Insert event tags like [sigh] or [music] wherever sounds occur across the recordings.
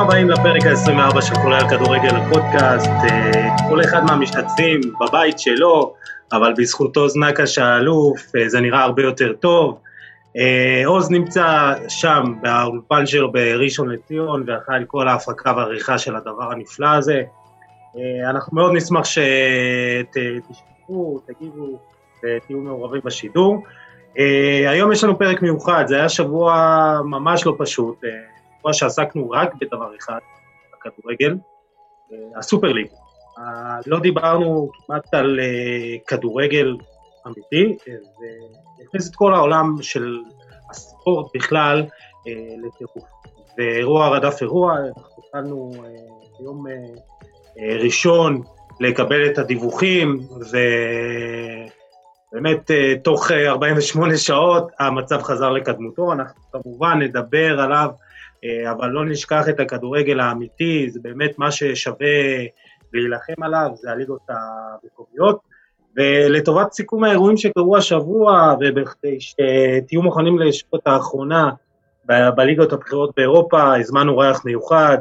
הבאים לפרק ה-24 של חולה על כדורגל הפודקאסט. אה, כל אחד מהמשתתפים בבית שלו, אבל בזכותו זנקש האלוף, אה, זה נראה הרבה יותר טוב. אה, עוז נמצא שם, באולפן שלו בראשון לציון, ואחראי כל ההפקה והעריכה של הדבר הנפלא הזה. אנחנו מאוד נשמח שתשתתפו, תגיבו ותהיו מעורבים בשידור. היום יש לנו פרק מיוחד, זה היה שבוע ממש לא פשוט. שבוע שעסקנו רק בדבר אחד, בכדורגל, אה, הסופר ליג. אה, לא דיברנו כמעט על אה, כדורגל אמיתי, והכניס את כל העולם של הספורט בכלל לטירוף. ואירוע רדף אירוע, אנחנו התחלנו ביום ראשון לקבל את הדיווחים, ובאמת תוך 48 שעות המצב חזר לקדמותו, אנחנו כמובן נדבר עליו אבל לא נשכח את הכדורגל האמיתי, זה באמת מה ששווה להילחם עליו, זה הליגות המקומיות. ולטובת סיכום האירועים שקרו השבוע, ובכדי שתהיו מוכנים לשעות האחרונה בליגות הבכירות באירופה, הזמנו ריח מיוחד,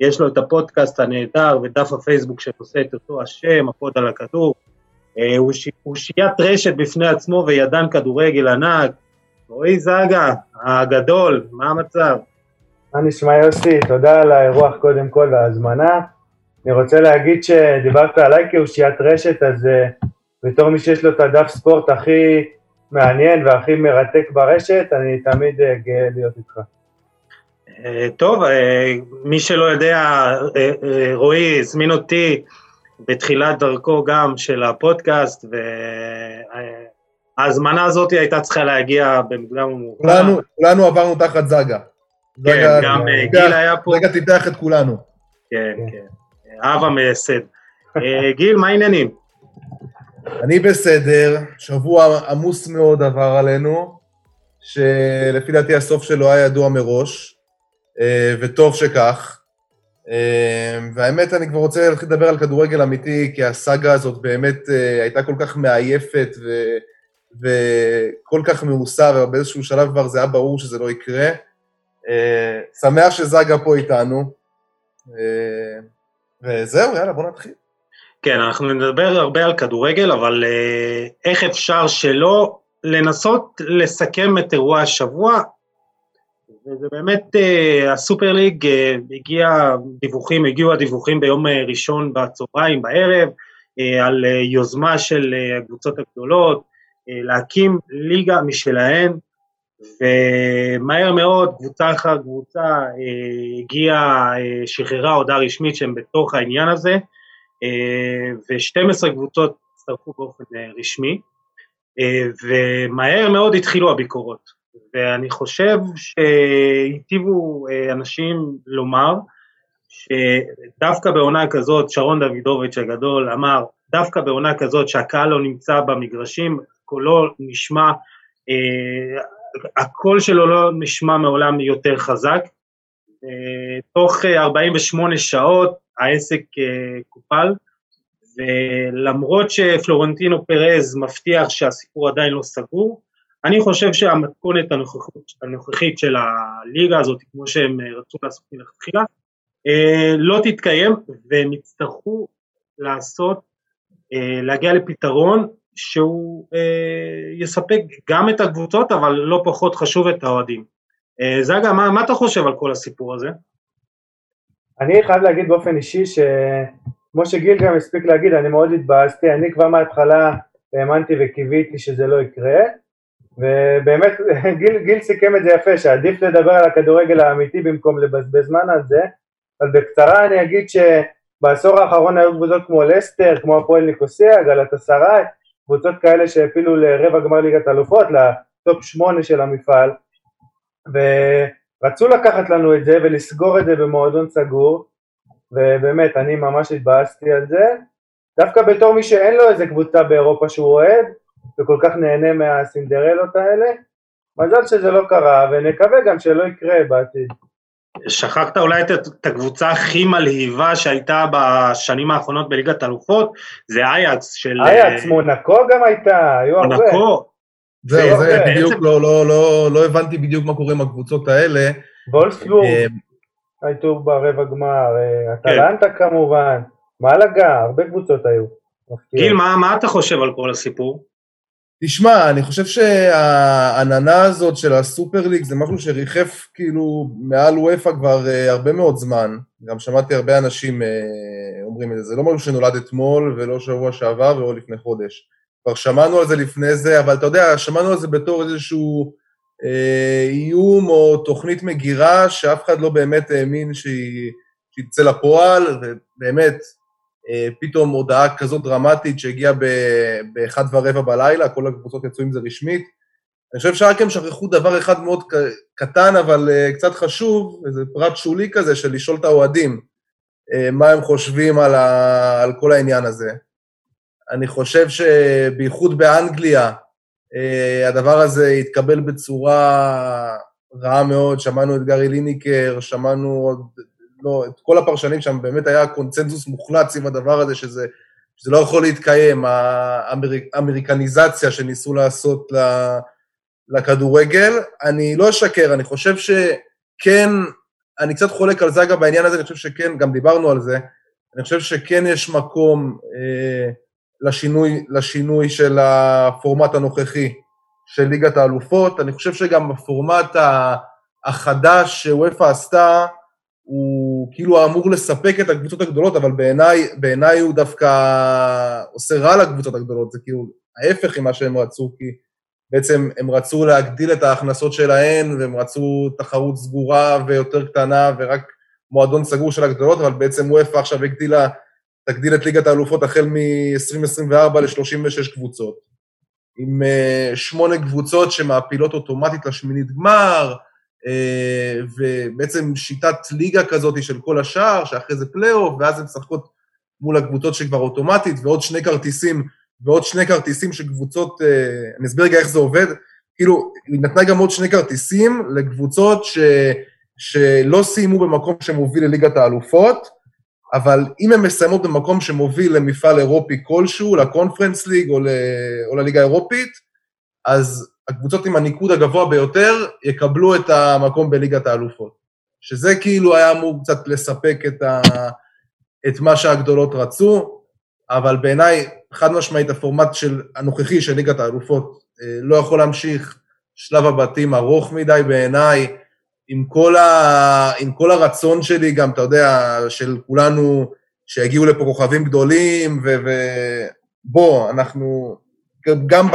יש לו את הפודקאסט הנהדר ודף הפייסבוק שנושא את אותו השם, הפוד על הכדור. אה, הוא, ש... הוא שיית רשת בפני עצמו וידן כדורגל ענק. רועי זגה, הגדול, מה המצב? מה נשמע יוסי? תודה על האירוח קודם כל וההזמנה. אני רוצה להגיד שדיברת עליי כאושיית רשת, אז uh, בתור מי שיש לו את הדף ספורט הכי מעניין והכי מרתק ברשת, אני תמיד uh, גאה להיות איתך. Uh, טוב, uh, מי שלא יודע, uh, uh, רועי הזמין אותי בתחילת דרכו גם של הפודקאסט, וההזמנה הזאת הייתה צריכה להגיע במוקדם ומאוחר. כולנו עברנו תחת זגה. כן, גם אה, גיל היה פה. רגע תיתח את כולנו. כן, כן. אב המייסד. אה, גיל, מה העניינים? אני בסדר, שבוע עמוס מאוד עבר עלינו, שלפי דעתי הסוף שלו היה ידוע מראש, אה, וטוב שכך. והאמת, אני כבר רוצה להתחיל לדבר על כדורגל אמיתי, כי הסאגה הזאת באמת הייתה כל כך מעייפת ו... וכל כך מאוסה, ובאיזשהו שלב כבר זה היה ברור שזה לא יקרה. אה, שמח שזאגה פה איתנו. אה, וזהו, יאללה, בוא נתחיל. כן, אנחנו נדבר הרבה על כדורגל, אבל אה, איך אפשר שלא לנסות לסכם את אירוע השבוע? וזה באמת, הסופר ליג הגיע דיווחים, הגיעו הדיווחים ביום ראשון בצהריים, בערב, על יוזמה של הקבוצות הגדולות, להקים ליגה משלהן, ומהר מאוד, קבוצה אחר קבוצה אה, הגיעה, אה, שחררה הודעה רשמית שהם בתוך העניין הזה, אה, ו-12 קבוצות הצטרפו באופן רשמי, ומהר מאוד התחילו הביקורות. ואני חושב שהיטיבו אנשים לומר, שדווקא בעונה כזאת, שרון דוידוביץ' הגדול אמר, דווקא בעונה כזאת שהקהל לא נמצא במגרשים, קולו נשמע הקול שלו לא נשמע מעולם יותר חזק. תוך 48 שעות העסק אה, קופל, ולמרות שפלורנטינו פרז מבטיח שהסיפור עדיין לא סגור, אני חושב שהמתכונת הנוכחית של הליגה הזאת, כמו שהם אה, רצו לעשות מלכתחילה, אה, לא תתקיים והם יצטרכו לעשות, להגיע לפתרון שהוא אה, יספק גם את הקבוצות, אבל לא פחות חשוב את האוהדים. אה, זגה, מה, מה אתה חושב על כל הסיפור הזה? אני חייב להגיד באופן אישי שכמו שגיל גם הספיק להגיד, אני מאוד התבאסתי, אני כבר מההתחלה האמנתי וקיוויתי שזה לא יקרה, ובאמת [laughs] גיל, גיל סיכם את זה יפה, שעדיף לדבר על הכדורגל האמיתי במקום לבזבז זמן על זה, אבל בקצרה אני אגיד שבעשור האחרון היו קבוצות כמו לסטר, כמו הפועל ניקוסיה, גלת אסריי, קבוצות כאלה שהעפילו לרבע גמר ליגת אלופות, לטופ שמונה של המפעל, ורצו לקחת לנו את זה ולסגור את זה במועדון סגור, ובאמת, אני ממש התבאסתי על זה, דווקא בתור מי שאין לו איזה קבוצה באירופה שהוא אוהד, וכל כך נהנה מהסינדרלות האלה, מזל שזה לא קרה, ונקווה גם שלא יקרה בעתיד. שכחת אולי את, את הקבוצה הכי מלהיבה שהייתה בשנים האחרונות בליגת אלופות, זה אייקס של... אייקס, מונקו גם הייתה, היו הרבה. מונקו. זהו, זה בדיוק, לא, לא, לא, לא הבנתי בדיוק מה קורה עם הקבוצות האלה. וולסבורג. אה, האיתור ברבע גמר, אה, אטלנטה כן. כמובן, מלאגה, הרבה קבוצות היו. גיל, מה, מה אתה חושב על כל הסיפור? תשמע, אני חושב שהעננה הזאת של הסופר ליג זה משהו שריחף כאילו מעל וופא כבר uh, הרבה מאוד זמן. גם שמעתי הרבה אנשים uh, אומרים את זה. זה לא משהו שנולד אתמול ולא שבוע שעבר ולא לפני חודש. כבר שמענו על זה לפני זה, אבל אתה יודע, שמענו על זה בתור איזשהו אה, איום או תוכנית מגירה שאף אחד לא באמת האמין שהיא תצא לפועל, ובאמת, פתאום הודעה כזאת דרמטית שהגיעה באחד ורבע בלילה, כל הקבוצות יצאו עם זה רשמית. אני חושב שרק הם שכחו דבר אחד מאוד קטן, אבל uh, קצת חשוב, איזה פרט שולי כזה, של לשאול את האוהדים uh, מה הם חושבים על, ה, על כל העניין הזה. אני חושב שבייחוד באנגליה, הדבר הזה התקבל בצורה רעה מאוד, שמענו את גארי ליניקר, שמענו עוד לא, את כל הפרשנים שם, באמת היה קונצנזוס מוחלט סביב הדבר הזה, שזה, שזה לא יכול להתקיים, האמריקניזציה שניסו לעשות לכדורגל. אני לא אשקר, אני חושב שכן, אני קצת חולק על זה אגב בעניין הזה, אני חושב שכן, גם דיברנו על זה, אני חושב שכן יש מקום אה, לשינוי, לשינוי של הפורמט הנוכחי של ליגת האלופות. אני חושב שגם בפורמט החדש שוופא עשתה, הוא כאילו אמור לספק את הקבוצות הגדולות, אבל בעיניי, בעיניי הוא דווקא עושה רע לקבוצות הגדולות, זה כאילו ההפך ממה שהם רצו, כי בעצם הם רצו להגדיל את ההכנסות שלהן, והם רצו תחרות סגורה ויותר קטנה, ורק מועדון סגור של הגדולות, אבל בעצם וופא עכשיו הגדילה, תגדיל את ליגת האלופות החל מ-2024 ל-36 קבוצות. עם uh, שמונה קבוצות שמעפילות אוטומטית לשמינית גמר, אה, ובעצם שיטת ליגה כזאת של כל השאר, שאחרי זה פלייאוף, ואז הן משחקות מול הקבוצות שכבר אוטומטית, ועוד שני כרטיסים, ועוד שני כרטיסים של קבוצות, אה, אני אסביר רגע איך זה עובד, כאילו, היא נתנה גם עוד שני כרטיסים לקבוצות ש, שלא סיימו במקום שמוביל לליגת האלופות, אבל אם הן מסיימות במקום שמוביל למפעל אירופי כלשהו, לקונפרנס ליג או, ל, או לליגה האירופית, אז הקבוצות עם הניקוד הגבוה ביותר יקבלו את המקום בליגת האלופות. שזה כאילו היה אמור קצת לספק את, ה, את מה שהגדולות רצו, אבל בעיניי, חד משמעית, הפורמט של, הנוכחי של ליגת האלופות אה, לא יכול להמשיך, שלב הבתים ארוך מדי בעיניי, עם ה, עם כל הרצון שלי, גם, אתה יודע, של כולנו, שיגיעו לפה כוכבים גדולים, ובוא, אנחנו גם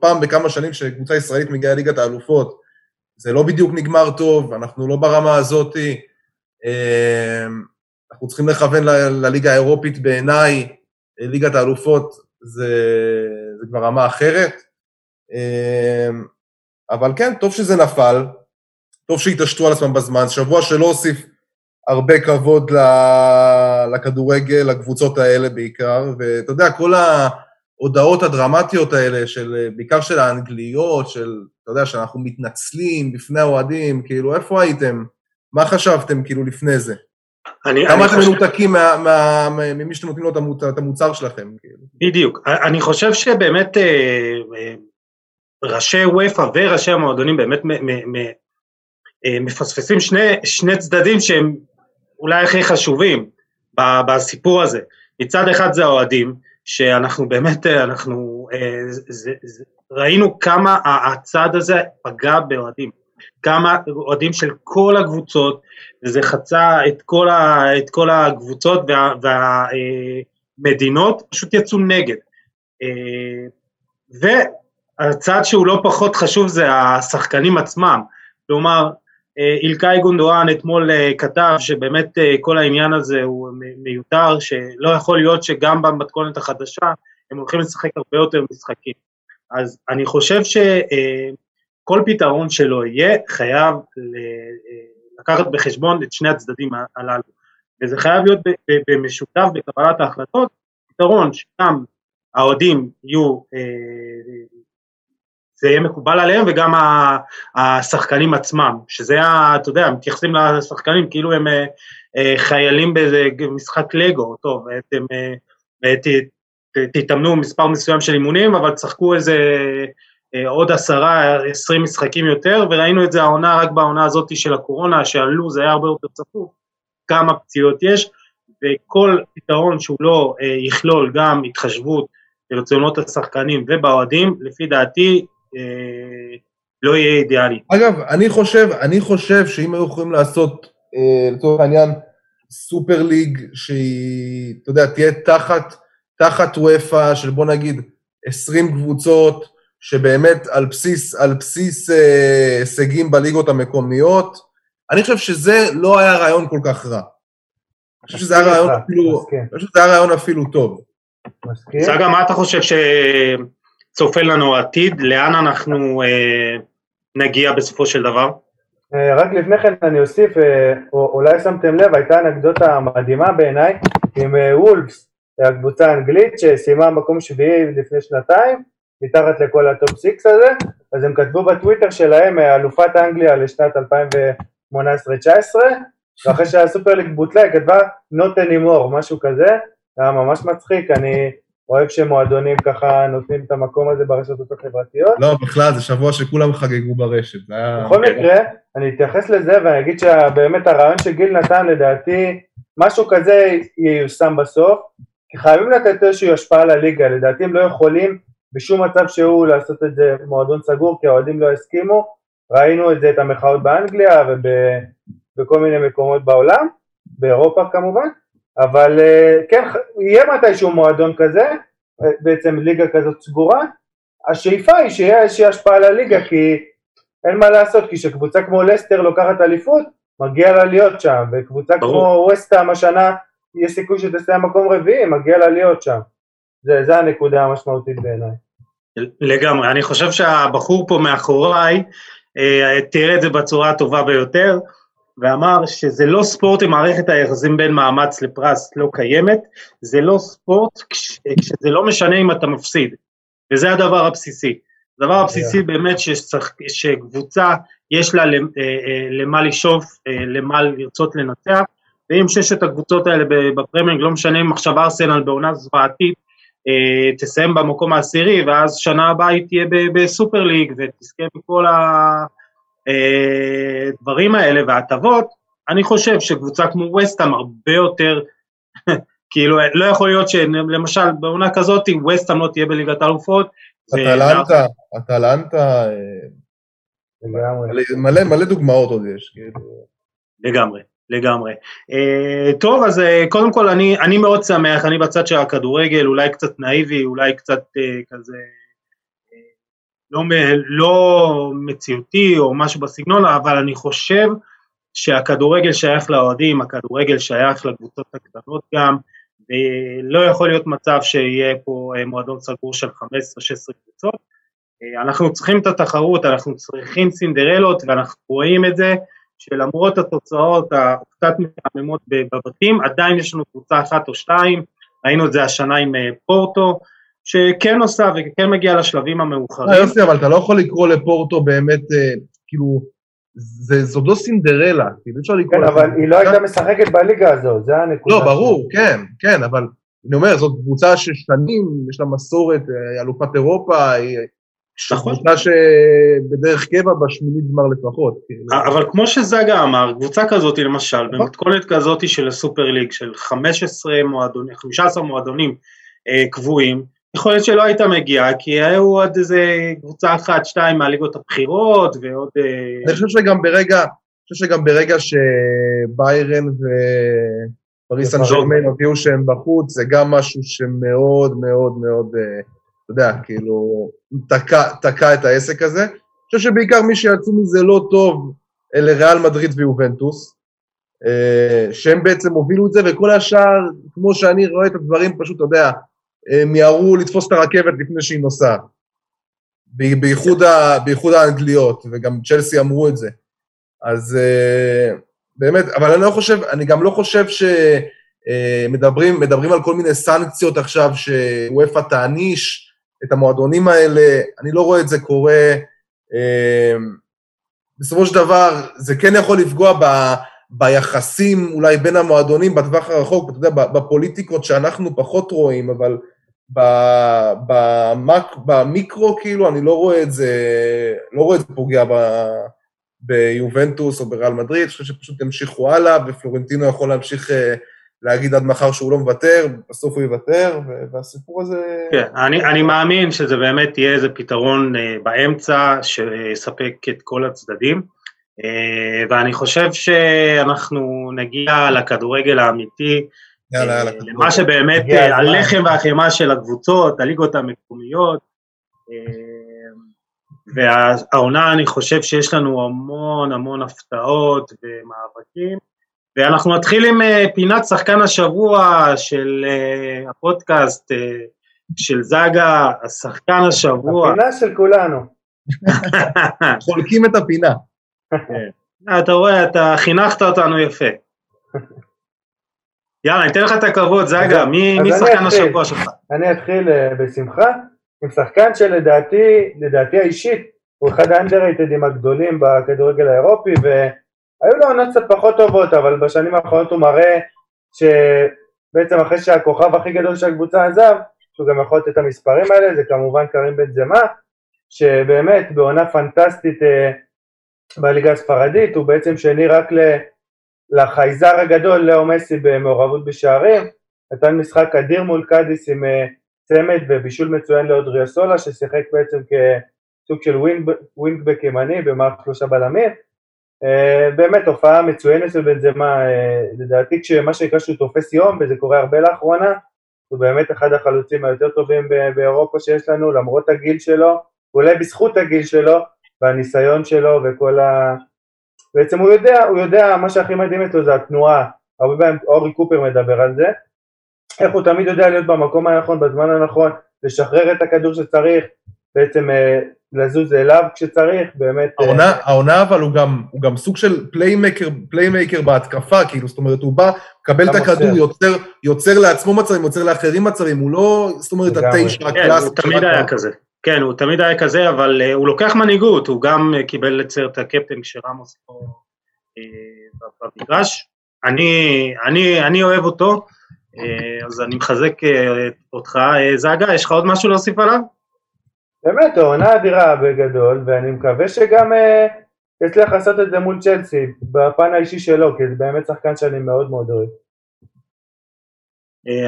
פעם בכמה שנים שקבוצה ישראלית מגיעה לליגת האלופות, זה לא בדיוק נגמר טוב, אנחנו לא ברמה הזאת. אמ, אנחנו צריכים לכוון לליגה האירופית בעיניי, ליגת האלופות זה, זה כבר רמה אחרת. אמ, אבל כן, טוב שזה נפל, טוב שהתעשתו על עצמם בזמן, שבוע שלא הוסיף הרבה כבוד לכדורגל, לקבוצות האלה בעיקר, ואתה יודע, כל ה... ההודעות הדרמטיות האלה, של, בעיקר של האנגליות, של, אתה יודע, שאנחנו מתנצלים בפני האוהדים, כאילו, איפה הייתם? מה חשבתם, כאילו, לפני זה? אני, כמה אתם מנותקים ממי שאתם נותנים לו את המוצר שלכם? כאילו. בדיוק. אני חושב שבאמת אה, אה, ראשי וופא וראשי המועדונים באמת אה, מפספסים שני, שני צדדים שהם אולי הכי חשובים בסיפור הזה. מצד אחד זה האוהדים, שאנחנו באמת, אה, אנחנו, אה, זה, זה, ראינו כמה הצעד הזה פגע באוהדים, כמה אוהדים של כל הקבוצות, וזה חצה את כל, ה, את כל הקבוצות והמדינות, וה, פשוט יצאו נגד. אה, והצעד שהוא לא פחות חשוב זה השחקנים עצמם, כלומר, אילקאי גונדואן אתמול אה, כתב שבאמת אה, כל העניין הזה הוא מיותר, שלא יכול להיות שגם במתכונת החדשה הם הולכים לשחק הרבה יותר משחקים. אז אני חושב שכל אה, פתרון שלו יהיה חייב לקחת בחשבון את שני הצדדים הללו, וזה חייב להיות במשותף בקבלת ההחלטות, פתרון שגם האוהדים יהיו זה יהיה מקובל עליהם וגם השחקנים עצמם, שזה, אתה יודע, מתייחסים לשחקנים כאילו הם אה, אה, חיילים באיזה משחק לגו, טוב, אתם אה, תתאמנו מספר מסוים של אימונים, אבל תשחקו איזה עוד עשרה, עשרים משחקים יותר, וראינו את זה העונה רק בעונה הזאת של הקורונה, שהלו"ז היה הרבה יותר צפוף. כמה פציעות יש, וכל פתרון שהוא לא יכלול גם התחשבות ברצונות השחקנים ובאוהדים, לפי דעתי לא יהיה אידיאלי. אגב, אני חושב, אני חושב שאם היו יכולים לעשות, אה, לצורך העניין, סופר ליג שהיא, אתה יודע, תהיה תחת, תחת וופא של בוא נגיד 20 קבוצות, שבאמת על בסיס, על בסיס אה, הישגים בליגות המקומיות, אני חושב שזה לא היה רעיון כל כך רע. אני חושב שזה היה רעיון אפילו, אני חושב שזה היה רעיון אפילו טוב. מסכים. סגה, מה אתה חושב שצופה לנו עתיד? לאן אנחנו אה, נגיע בסופו של דבר? אה, רק לפני כן אני אוסיף, אה, אולי שמתם לב, הייתה אנקדוטה מדהימה בעיניי עם אה, וולפס, הקבוצה האנגלית שסיימה מקום שביעי לפני שנתיים, מתחת לכל ה top six הזה, אז הם כתבו בטוויטר שלהם אלופת אנגליה לשנת 2018-2019, ואחרי שהסופרליג בוטלה היא כתבה not anymore, משהו כזה, היה ממש מצחיק, אני אוהב שמועדונים ככה נותנים את המקום הזה ברשתות החברתיות. לא, בכלל, זה שבוע שכולם חגגו ברשת. בכל מקרה, אני אתייחס לזה ואני אגיד שבאמת הרעיון שגיל נתן, לדעתי, משהו כזה ייושם בסוף, כי חייבים לתת איזושהי השפעה לליגה, לדעתי הם לא יכולים בשום מצב שהוא לעשות את זה מועדון סגור, כי האוהדים לא הסכימו, ראינו את זה, את המחאות באנגליה ובכל מיני מקומות בעולם, באירופה כמובן, אבל אה, כן, יהיה מתישהו מועדון כזה, אה, בעצם ליגה כזאת סגורה, השאיפה היא שיהיה איזושהי השפעה לליגה, כי אין מה לעשות, כי כשקבוצה כמו לסטר לוקחת אליפות, מגיע לה להיות שם, וקבוצה ברור. כמו וסטאם השנה, יש סיכוי שתסיים מקום רביעי, מגיע לה להיות שם. זה, זה הנקודה המשמעותית בעיניי. לגמרי, אני חושב שהבחור פה מאחוריי אה, תיאר את זה בצורה הטובה ביותר. ואמר שזה לא ספורט אם מערכת היחסים בין מאמץ לפרס לא קיימת, זה לא ספורט כש, כשזה לא משנה אם אתה מפסיד, וזה הדבר הבסיסי. הדבר הבסיסי באמת שצריך, שקבוצה יש לה אה, אה, למה לשאוף, אה, למה לרצות לנצח, ואם ששת הקבוצות האלה בפרמייר ליג, לא משנה אם עכשיו ארסנל בעונה זוועתית, תסיים במקום העשירי, ואז שנה הבאה היא תהיה בסופר ליג ותזכה בכל ה... הדברים אה, האלה וההטבות, אני חושב שקבוצה כמו וסטאם הרבה יותר, [laughs] כאילו לא יכול להיות שלמשל בעונה כזאת וסטאם לא תהיה בליגת האלופות. אטלנטה, אטלנטה, אה, מלא מלא דוגמאות עוד יש. כאילו. לגמרי. לגמרי. Uh, טוב, אז uh, קודם כל אני, אני מאוד שמח, אני בצד של הכדורגל, אולי קצת נאיבי, אולי קצת uh, כזה לא, לא מציאותי או משהו בסגנון, אבל אני חושב שהכדורגל שייך לאוהדים, הכדורגל שייך לקבוצות הקטנות גם, ולא יכול להיות מצב שיהיה פה אה, מועדון סגור של 15-16 קבוצות. אה, אנחנו צריכים את התחרות, אנחנו צריכים סינדרלות, ואנחנו רואים את זה, שלמרות התוצאות הקצת מתעממות בבתים, עדיין יש לנו קבוצה אחת או שתיים, ראינו את זה השנה עם אה, פורטו, שכן עושה וכן מגיע לשלבים המאוחרים. אה, יוסי, אבל אתה לא יכול לקרוא לפורטו באמת, אה, כאילו, זאת לא סינדרלה, כאילו אי אפשר לקרוא... כן, אבל היא לא הייתה משחקת בליגה הזו, זה הנקודה. לא, ברור, כן, כן, אבל אני אומר, זאת קבוצה ששנים, יש לה מסורת, אה, אלופת אירופה, היא... נכון. קבוצה שבדרך קבע בשמינית גמר לפחות. כאילו. אבל כמו שזגה אמר, קבוצה כזאת למשל, נכון. במתכונת כזאת של הסופר ליג, של 15 מועדונים, 15 מועדונים קבועים, יכול להיות שלא היית מגיע, כי היו עוד איזה קבוצה אחת, שתיים מהליגות הבכירות, ועוד... אה, אני חושב שגם ברגע, אני חושב שגם ברגע שביירן ופריס סן ג'רמן הודיעו שהם בחוץ, זה גם משהו שמאוד מאוד מאוד, אה, אתה יודע, כאילו, תקע, תקע את העסק הזה. אני חושב שבעיקר מי שיצאו מזה לא טוב, אלה ריאל מדריד ויובנטוס, אה, שהם בעצם הובילו את זה, וכל השאר, כמו שאני רואה את הדברים, פשוט, אתה יודע, מיהרו לתפוס את הרכבת לפני שהיא נוסעת. בייחוד, ה, בייחוד האנגליות, וגם צ'לסי אמרו את זה. אז uh, באמת, אבל אני לא חושב, אני גם לא חושב שמדברים אה, מדברים על כל מיני סנקציות עכשיו, שוופא תעניש את המועדונים האלה, אני לא רואה את זה קורה. Uh, בסופו של דבר, זה כן יכול לפגוע ב... ביחסים אולי בין המועדונים בטווח הרחוק, אתה יודע, בפוליטיקות שאנחנו פחות רואים, אבל במק, במיקרו, כאילו, אני לא רואה את זה, לא רואה את זה פוגע ב, ביובנטוס או בריאל מדריד, אני חושב שפשוט ימשיכו הלאה, ופלורנטינו יכול להמשיך אה, להגיד עד מחר שהוא לא מוותר, בסוף הוא יוותר, והסיפור הזה... כן, אני, אני מאמין שזה באמת יהיה איזה פתרון אה, באמצע שיספק את כל הצדדים, אה, ואני חושב שאנחנו נגיע לכדורגל האמיתי, יאללה, יאללה. למה שבאמת הלחם והחימה של הקבוצות, הליגות המקומיות, והעונה אני חושב שיש לנו המון המון הפתעות ומאבקים, ואנחנו נתחיל עם אה, פינת שחקן השבוע של אה, הפודקאסט אה, של זאגה, השחקן השבוע. הפינה של כולנו. [laughs] חולקים את הפינה. כן. אתה רואה, אתה חינכת אותנו יפה. יאללה, אני אתן לך את הכבוד, זאגה, מי שחקן השבוע שלך? אני אתחיל בשמחה. עם שחקן שלדעתי, לדעתי האישית, הוא אחד האנדררייטדים הגדולים בכדורגל האירופי והיו לו עונות קצת פחות טובות אבל בשנים האחרונות הוא מראה שבעצם אחרי שהכוכב הכי גדול של הקבוצה עזב שהוא גם יכול לתת את המספרים האלה זה כמובן קרים בן זמה שבאמת בעונה פנטסטית אה, בליגה הספרדית הוא בעצם שני רק לחייזר הגדול לאו מסי במעורבות בשערים נתן משחק אדיר מול קאדיס עם אה, צמד ובישול מצוין לאודריאסולה ששיחק בעצם כסוג של ווינגבק ימני במערכת שלושה בלמים. אה, באמת הופעה מצוינת של בנזמה אה, לדעתי כשמה שנקרא שהוא תופס יום וזה קורה הרבה לאחרונה הוא באמת אחד החלוצים היותר טובים באירופה שיש לנו למרות הגיל שלו אולי בזכות הגיל שלו והניסיון שלו וכל ה... בעצם הוא יודע, הוא יודע, מה שהכי מדהים אצלו זה התנועה, הרבה פעמים אורי קופר מדבר על זה, איך הוא תמיד יודע להיות במקום הנכון, בזמן הנכון, לשחרר את הכדור שצריך, בעצם אה, לזוז אליו כשצריך, באמת... אה, העונה, אה... העונה אבל הוא גם, הוא גם סוג של playmaker, playmaker בהתקפה, כאילו, זאת אומרת, הוא בא, מקבל את הכדור, יוצר, יוצר לעצמו מצבים, יוצר לאחרים מצבים, הוא לא, זאת אומרת, התשע הקלאסי. כן, הוא תמיד היה כזה. כן, הוא תמיד היה כזה, אבל uh, הוא לוקח מנהיגות, הוא גם uh, קיבל את סרט הקפטן כשרמוס פה uh, במגרש. אני, אני, אני אוהב אותו, אה, אז אני מחזק אה, אותך. אה, זאגה, יש לך עוד משהו להוסיף עליו? באמת, עונה אדירה בגדול, ואני מקווה שגם יצליח לעשות את זה מול צ'לסי, בפן האישי שלו, כי זה באמת שחקן שאני מאוד מאוד אוהב.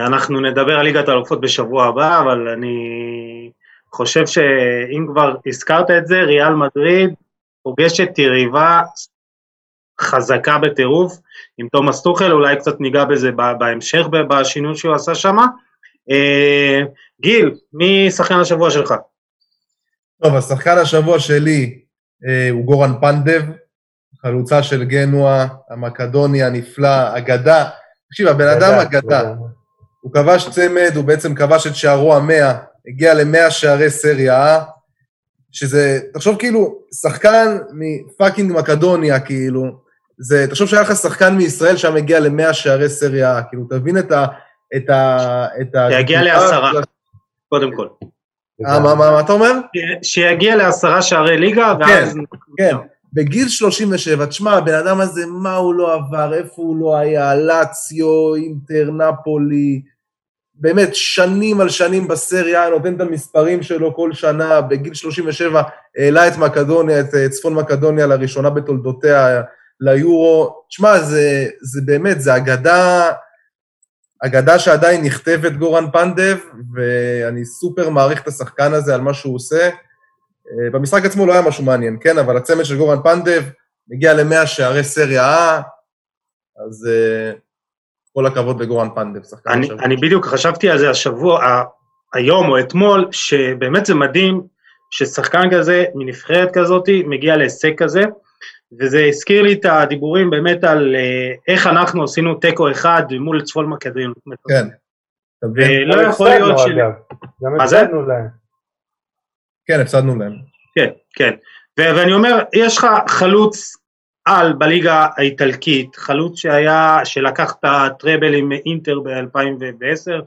אנחנו נדבר על ליגת האלופות בשבוע הבא, אבל אני חושב שאם כבר הזכרת את זה, ריאל מדריד פוגשת יריבה חזקה בטירוף עם תומאס טוחל, אולי קצת ניגע בזה בהמשך בשינוי שהוא עשה שם. אה, גיל, מי שחקן השבוע שלך? טוב, השחקן השבוע שלי אה, הוא גורן פנדב, חלוצה של גנואה, המקדוני הנפלא, אגדה. תקשיב, הבן אדם אגדה. הוא כבש צמד, הוא בעצם כבש את שערו המאה, הגיע למאה שערי סריה שזה, תחשוב כאילו, שחקן מפאקינג מקדוניה, כאילו, זה, תחשוב שהיה לך שחקן מישראל שהיה מגיע למאה שערי סריה, כאילו, תבין את ה... את ה... את ה... שיגיע לעשרה, קודם כל. אה, מה, מה, מה אתה אומר? שיגיע לעשרה שערי ליגה, ואז... כן, כן. בגיל 37, תשמע, הבן אדם הזה, מה הוא לא עבר, איפה הוא לא היה, לאציו, אינטר, נפולי, באמת שנים על שנים בסריה, נותן את המספרים שלו כל שנה, בגיל 37 העלה את מקדוניה, את צפון מקדוניה לראשונה בתולדותיה, ליורו. תשמע, זה, זה באמת, זה אגדה, אגדה שעדיין נכתבת גורן פנדב, ואני סופר מעריך את השחקן הזה על מה שהוא עושה. אה, במשחק עצמו לא היה משהו מעניין, כן? אבל הצמד של גורן פנדב מגיע למאה שערי סריה A, אז uh, כל הכבוד לגורן פנדב, שחקן אני, השבוע. אני בדיוק חשבתי על זה השבוע, היום או אתמול, שבאמת זה מדהים ששחקן כזה, מנבחרת כזאת, מגיע להישג כזה. וזה הזכיר לי את הדיבורים באמת על אה, איך אנחנו עשינו תיקו אחד מול צפון מקדרים. כן. ולא יכול להיות ש... גם הפסדנו להם. כן, הפסדנו להם. כן, כן. ואני אומר, יש לך חלוץ על בליגה האיטלקית, חלוץ שהיה, שלקח את הטראבל עם אינטר ב-2010,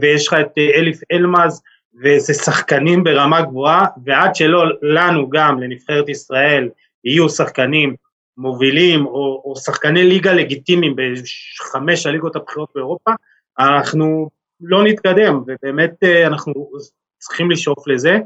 ויש לך את אה, אליף אלמז, וזה שחקנים ברמה גבוהה, ועד שלא לנו גם, לנבחרת ישראל, יהיו שחקנים מובילים או, או שחקני ליגה לגיטימיים בחמש הליגות הבכירות באירופה, אנחנו לא נתקדם, ובאמת אה, אנחנו צריכים לשאוף לזה.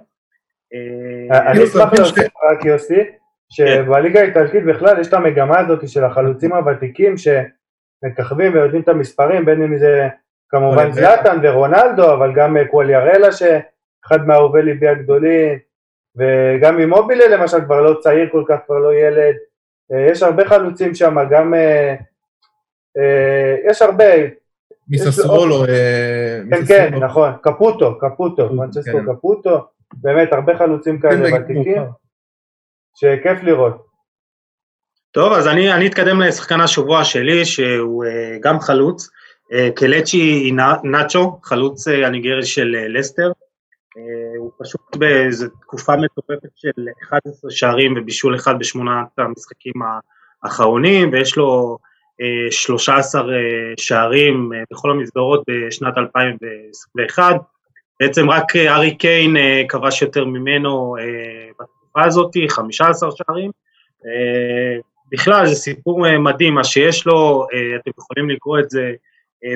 אה, אני אשמח להוסיף רק יוסי, שבליגה האיטלקית בכלל יש את המגמה הזאת של החלוצים הוותיקים שמככבים ויודעים את המספרים, בין אם זה כמובן זלאטן ורונלדו, אבל גם קווליארלה שאחד מהאהובי ליבי הגדולים, וגם עם מובילה למשל כבר לא צעיר כל כך, כבר לא ילד, יש הרבה חלוצים שם, גם... יש הרבה, מססוולו. כן, כן, נכון, קפוטו, קפוטו, מנצ'סטו כן. קפוטו, באמת הרבה חלוצים כאלה כן, ותיקים, שכיף לראות. טוב, אז אני, אני אתקדם לשחקן השבוע שלי, שהוא uh, גם חלוץ, uh, קלצ'י נאצ'ו, חלוץ uh, הניגרי של uh, לסטר, uh, הוא פשוט באיזו תקופה מטורפת של 11 שערים ובישול אחד בשמונת המשחקים האחרונים, ויש לו 13 שערים בכל המסגרות בשנת 2021, בעצם רק ארי קיין כבש יותר ממנו בתקופה הזאת, 15 שערים. בכלל זה סיפור מדהים, מה שיש לו, אתם יכולים לקרוא את זה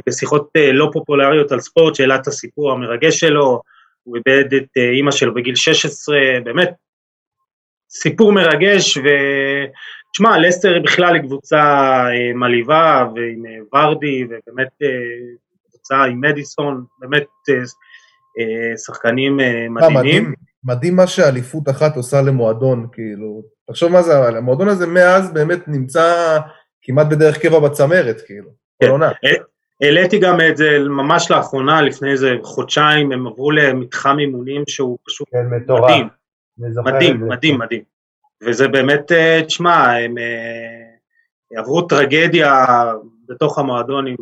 בשיחות לא פופולריות על ספורט, את הסיפור המרגש שלו, הוא איבד את אימא שלו בגיל 16, באמת סיפור מרגש, ותשמע, לסטר בכלל היא קבוצה מלהיבה, ועם ורדי, ובאמת קבוצה עם מדיסון, באמת שחקנים מדהימים. מדהים, מדהים מה שאליפות אחת עושה למועדון, כאילו, תחשוב מה זה, המועדון הזה מאז באמת נמצא כמעט בדרך קבע בצמרת, כאילו, כן. עונה. העליתי גם את זה ממש לאחרונה, לפני איזה חודשיים, הם עברו למתחם אימונים שהוא פשוט כן, מדהים. מדהים, מדהים, מדהים. וזה באמת, תשמע, הם עברו טרגדיה בתוך המועדון עם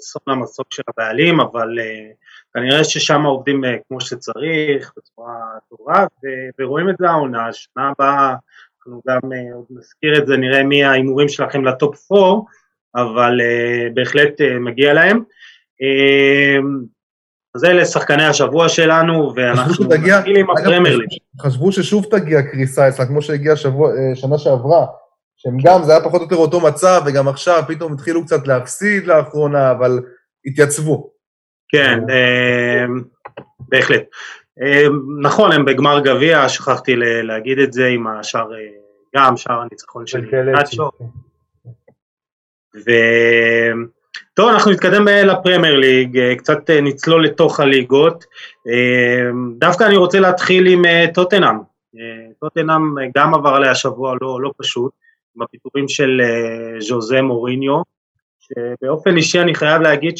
אסון המסוק של הבעלים, אבל כנראה ששם עובדים כמו שצריך, בצורה טובה, ורואים את זה העונה, שנה הבאה, אנחנו גם עוד נזכיר את זה, נראה מי ההימורים שלכם לטופ 4, אבל בהחלט מגיע להם. אז אלה שחקני השבוע שלנו, ואנחנו נתחיל עם הפרמייר ליג. חשבו ששוב תגיע קריסה אצלה, כמו שהגיעה שנה שעברה, שהם גם, זה היה פחות או יותר אותו מצב, וגם עכשיו פתאום התחילו קצת להפסיד לאחרונה, אבל התייצבו. כן, בהחלט. נכון, הם בגמר גביע, שכחתי להגיד את זה עם השער, גם שער הניצחון של נאצ'ו. ו... טוב, אנחנו נתקדם לפרמייר ליג, קצת נצלול לתוך הליגות. דווקא אני רוצה להתחיל עם טוטנאם. טוטנאם גם עבר עליה שבוע לא, לא פשוט, עם הפיטורים של ז'וזה מוריניו, שבאופן אישי אני חייב להגיד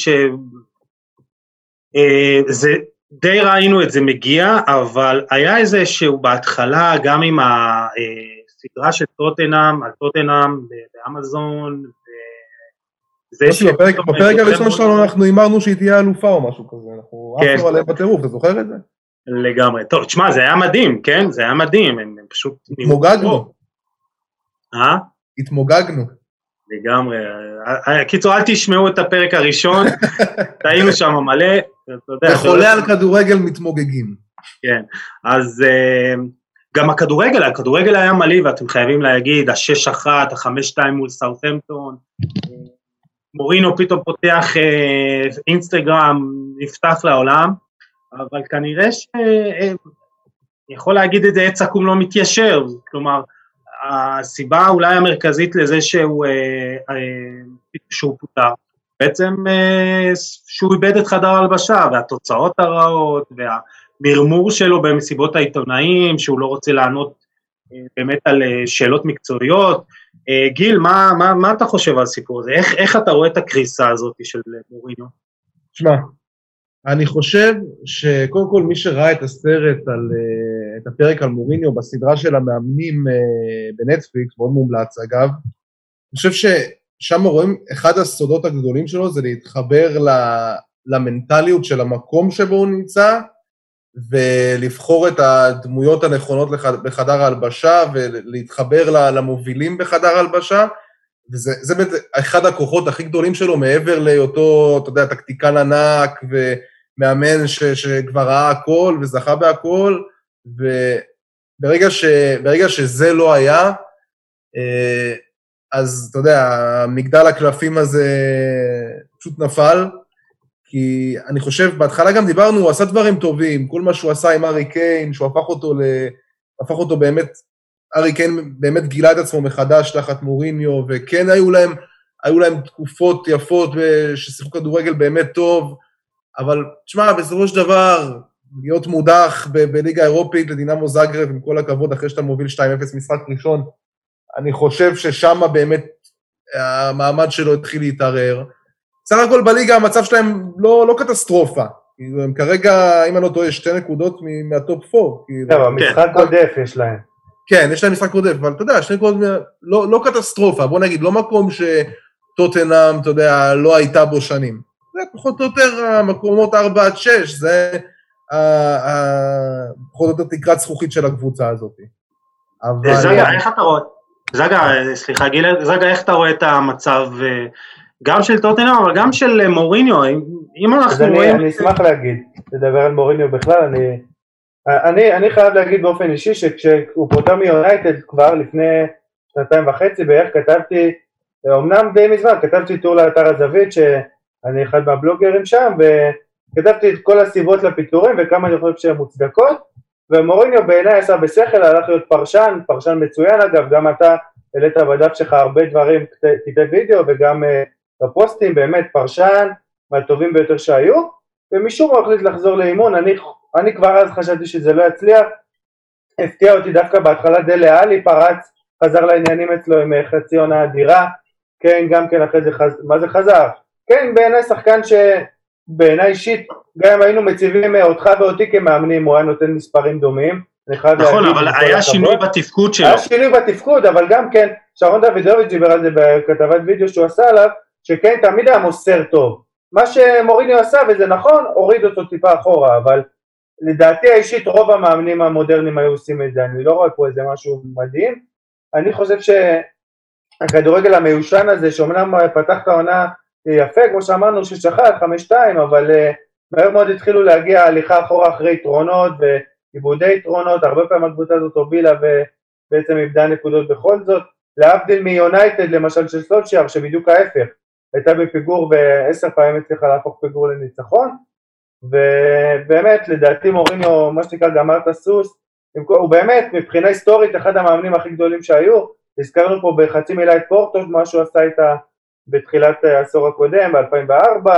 שזה די ראינו את זה מגיע, אבל היה איזה שהוא בהתחלה, גם עם הסדרה של טוטנאם, על טוטנאם באמזון, בפרק, בפרק הראשון שלנו אנחנו הימרנו שהיא תהיה אלופה או משהו כזה, אנחנו כן. עפנו עליהם בטירוף, אתה זוכר את זה? לגמרי. טוב, תשמע, זה היה מדהים, כן? זה היה מדהים, הם, הם פשוט... התמוגגנו. אה? התמוגגנו. לגמרי. קיצור, אל תשמעו את הפרק הראשון, [laughs] טעינו שם מלא, אתה יודע... וחולה על כדורגל מתמוגגים. כן, אז גם הכדורגל, הכדורגל היה מלא, ואתם חייבים להגיד, השש אחת, החמש שתיים מול סאוטהמפטון, מורינו פתאום פותח אה, אינסטגרם, נפתח לעולם, אבל כנראה ש... אה, יכול להגיד את זה, עץ עקום לא מתיישר, כלומר, הסיבה אולי המרכזית לזה שהוא, אה, אה, שהוא פוטר, בעצם אה, שהוא איבד את חדר ההלבשה, והתוצאות הרעות, והמרמור שלו במסיבות העיתונאים, שהוא לא רוצה לענות אה, באמת על אה, שאלות מקצועיות, גיל, מה, מה, מה אתה חושב על הסיפור הזה? איך, איך אתה רואה את הקריסה הזאת של מורינו? שמע, אני חושב שקודם כל מי שראה את הסרט, על, את הפרק על מוריניו בסדרה של המאמנים בנטפליקס, מאוד מומלץ אגב, אני חושב ששם רואים, אחד הסודות הגדולים שלו זה להתחבר למנטליות של המקום שבו הוא נמצא, ולבחור את הדמויות הנכונות בחדר ההלבשה ולהתחבר למובילים בחדר ההלבשה, וזה באמת אחד הכוחות הכי גדולים שלו מעבר להיותו, אתה יודע, טקטיקן ענק ומאמן ש, שכבר ראה הכל וזכה בהכל, וברגע ש, שזה לא היה, אה, אז אתה יודע, מגדל הקלפים הזה פשוט נפל, כי אני חושב, בהתחלה גם דיברנו, הוא עשה דברים טובים, כל מה שהוא עשה עם ארי קיין, שהוא הפך אותו, ל... הפך אותו באמת ארי קיין באמת גילה את עצמו מחדש תחת מוריניו, וכן היו להם, היו להם תקופות יפות ששיחקו כדורגל באמת טוב, אבל תשמע, בסופו של דבר, להיות מודח ב- בליגה האירופית לדינמו זאגרב, עם כל הכבוד, אחרי שאתה מוביל 2-0 משחק ראשון, אני חושב ששם באמת המעמד שלו התחיל להתערער. סך הכל בליגה המצב שלהם לא, לא קטסטרופה. כאילו, הם כרגע, אם אני לא טועה, שתי נקודות מהטופ 4. כאילו. טוב, המשחק כן. עודף יש להם. כן, יש להם משחק עודף, אבל אתה יודע, שתי נקודות, לא, לא קטסטרופה, בוא נגיד, לא מקום שטוטנאם, אתה יודע, לא הייתה בו שנים. זה פחות או יותר המקומות 4 עד 6, זה פחות או יותר תקרת זכוכית של הקבוצה הזאת. אבל... איך אתה רואה? זגה, סליחה, גיל, זגה, איך אתה רואה את המצב אה, גם של טוטנאם, אבל גם של מוריניו, אם אנחנו רואים... אני אשמח להגיד, לדבר על מוריניו בכלל, אני... אני, אני חייב להגיד באופן אישי שכשהוא פוטר מיונייטד כבר לפני שנתיים וחצי בערך כתבתי, אמנם די מזמן, כתבתי טור לאתר הזווית שאני אחד מהבלוגרים שם וכתבתי את כל הסיבות לפיטורים וכמה אני חושב שהן מוצדקות ומוריניו בעיניי עשה בשכל, הלך להיות פרשן, פרשן מצוין אגב, גם אתה העלית בדף שלך הרבה דברים, קטעי וידאו וגם אה, בפוסטים, באמת פרשן מהטובים ביותר שהיו ומשום מה החליט לחזור לאימון, אני אני כבר אז חשבתי שזה לא יצליח, הפתיע אותי דווקא בהתחלה דלה אלי פרח, חזר לעניינים אצלו עם חצי עונה אדירה, כן גם כן אחרי זה, חז... מה זה חזר? כן בעיניי שחקן שבעיניי אישית, גם אם היינו מציבים אותך ואותי כמאמנים הוא היה נותן מספרים דומים, נכון, אבל היה שינוי בתפקוד שלו. היה שינוי בתפקוד, אבל גם כן, שרון דוידוביץ' דיבר על זה בכתבת וידאו שהוא עשה עליו, שכן תמיד היה מוסר טוב. מה שמוריניו עשה, וזה נכון, הוריד אותו טיפה אחורה, אבל לדעתי האישית רוב המאמנים המודרניים היו עושים את זה, אני לא רואה פה איזה משהו מדהים, אני חושב שהכדורגל המיושן הזה, שאומנם פתח את העונה יפה, כמו שאמרנו, ששחט, חמש שתיים, אבל uh, מהר מאוד התחילו להגיע הליכה אחורה אחרי יתרונות ועיבודי יתרונות, הרבה פעמים הקבוצה הזאת הובילה ובעצם איבדה נקודות בכל זאת, להבדיל מיונייטד למשל של סולשיאר, שבדיוק ההפך, הייתה בפיגור ועשר פעמים הצליחה להפוך פיגור לניצחון, ובאמת לדעתי מוריניו מה שנקרא גמר את הסוס, הוא באמת מבחינה היסטורית אחד המאמנים הכי גדולים שהיו, הזכרנו פה בחצי מילה את פורטו, מה שהוא עשה איתה בתחילת העשור הקודם, ב-2004,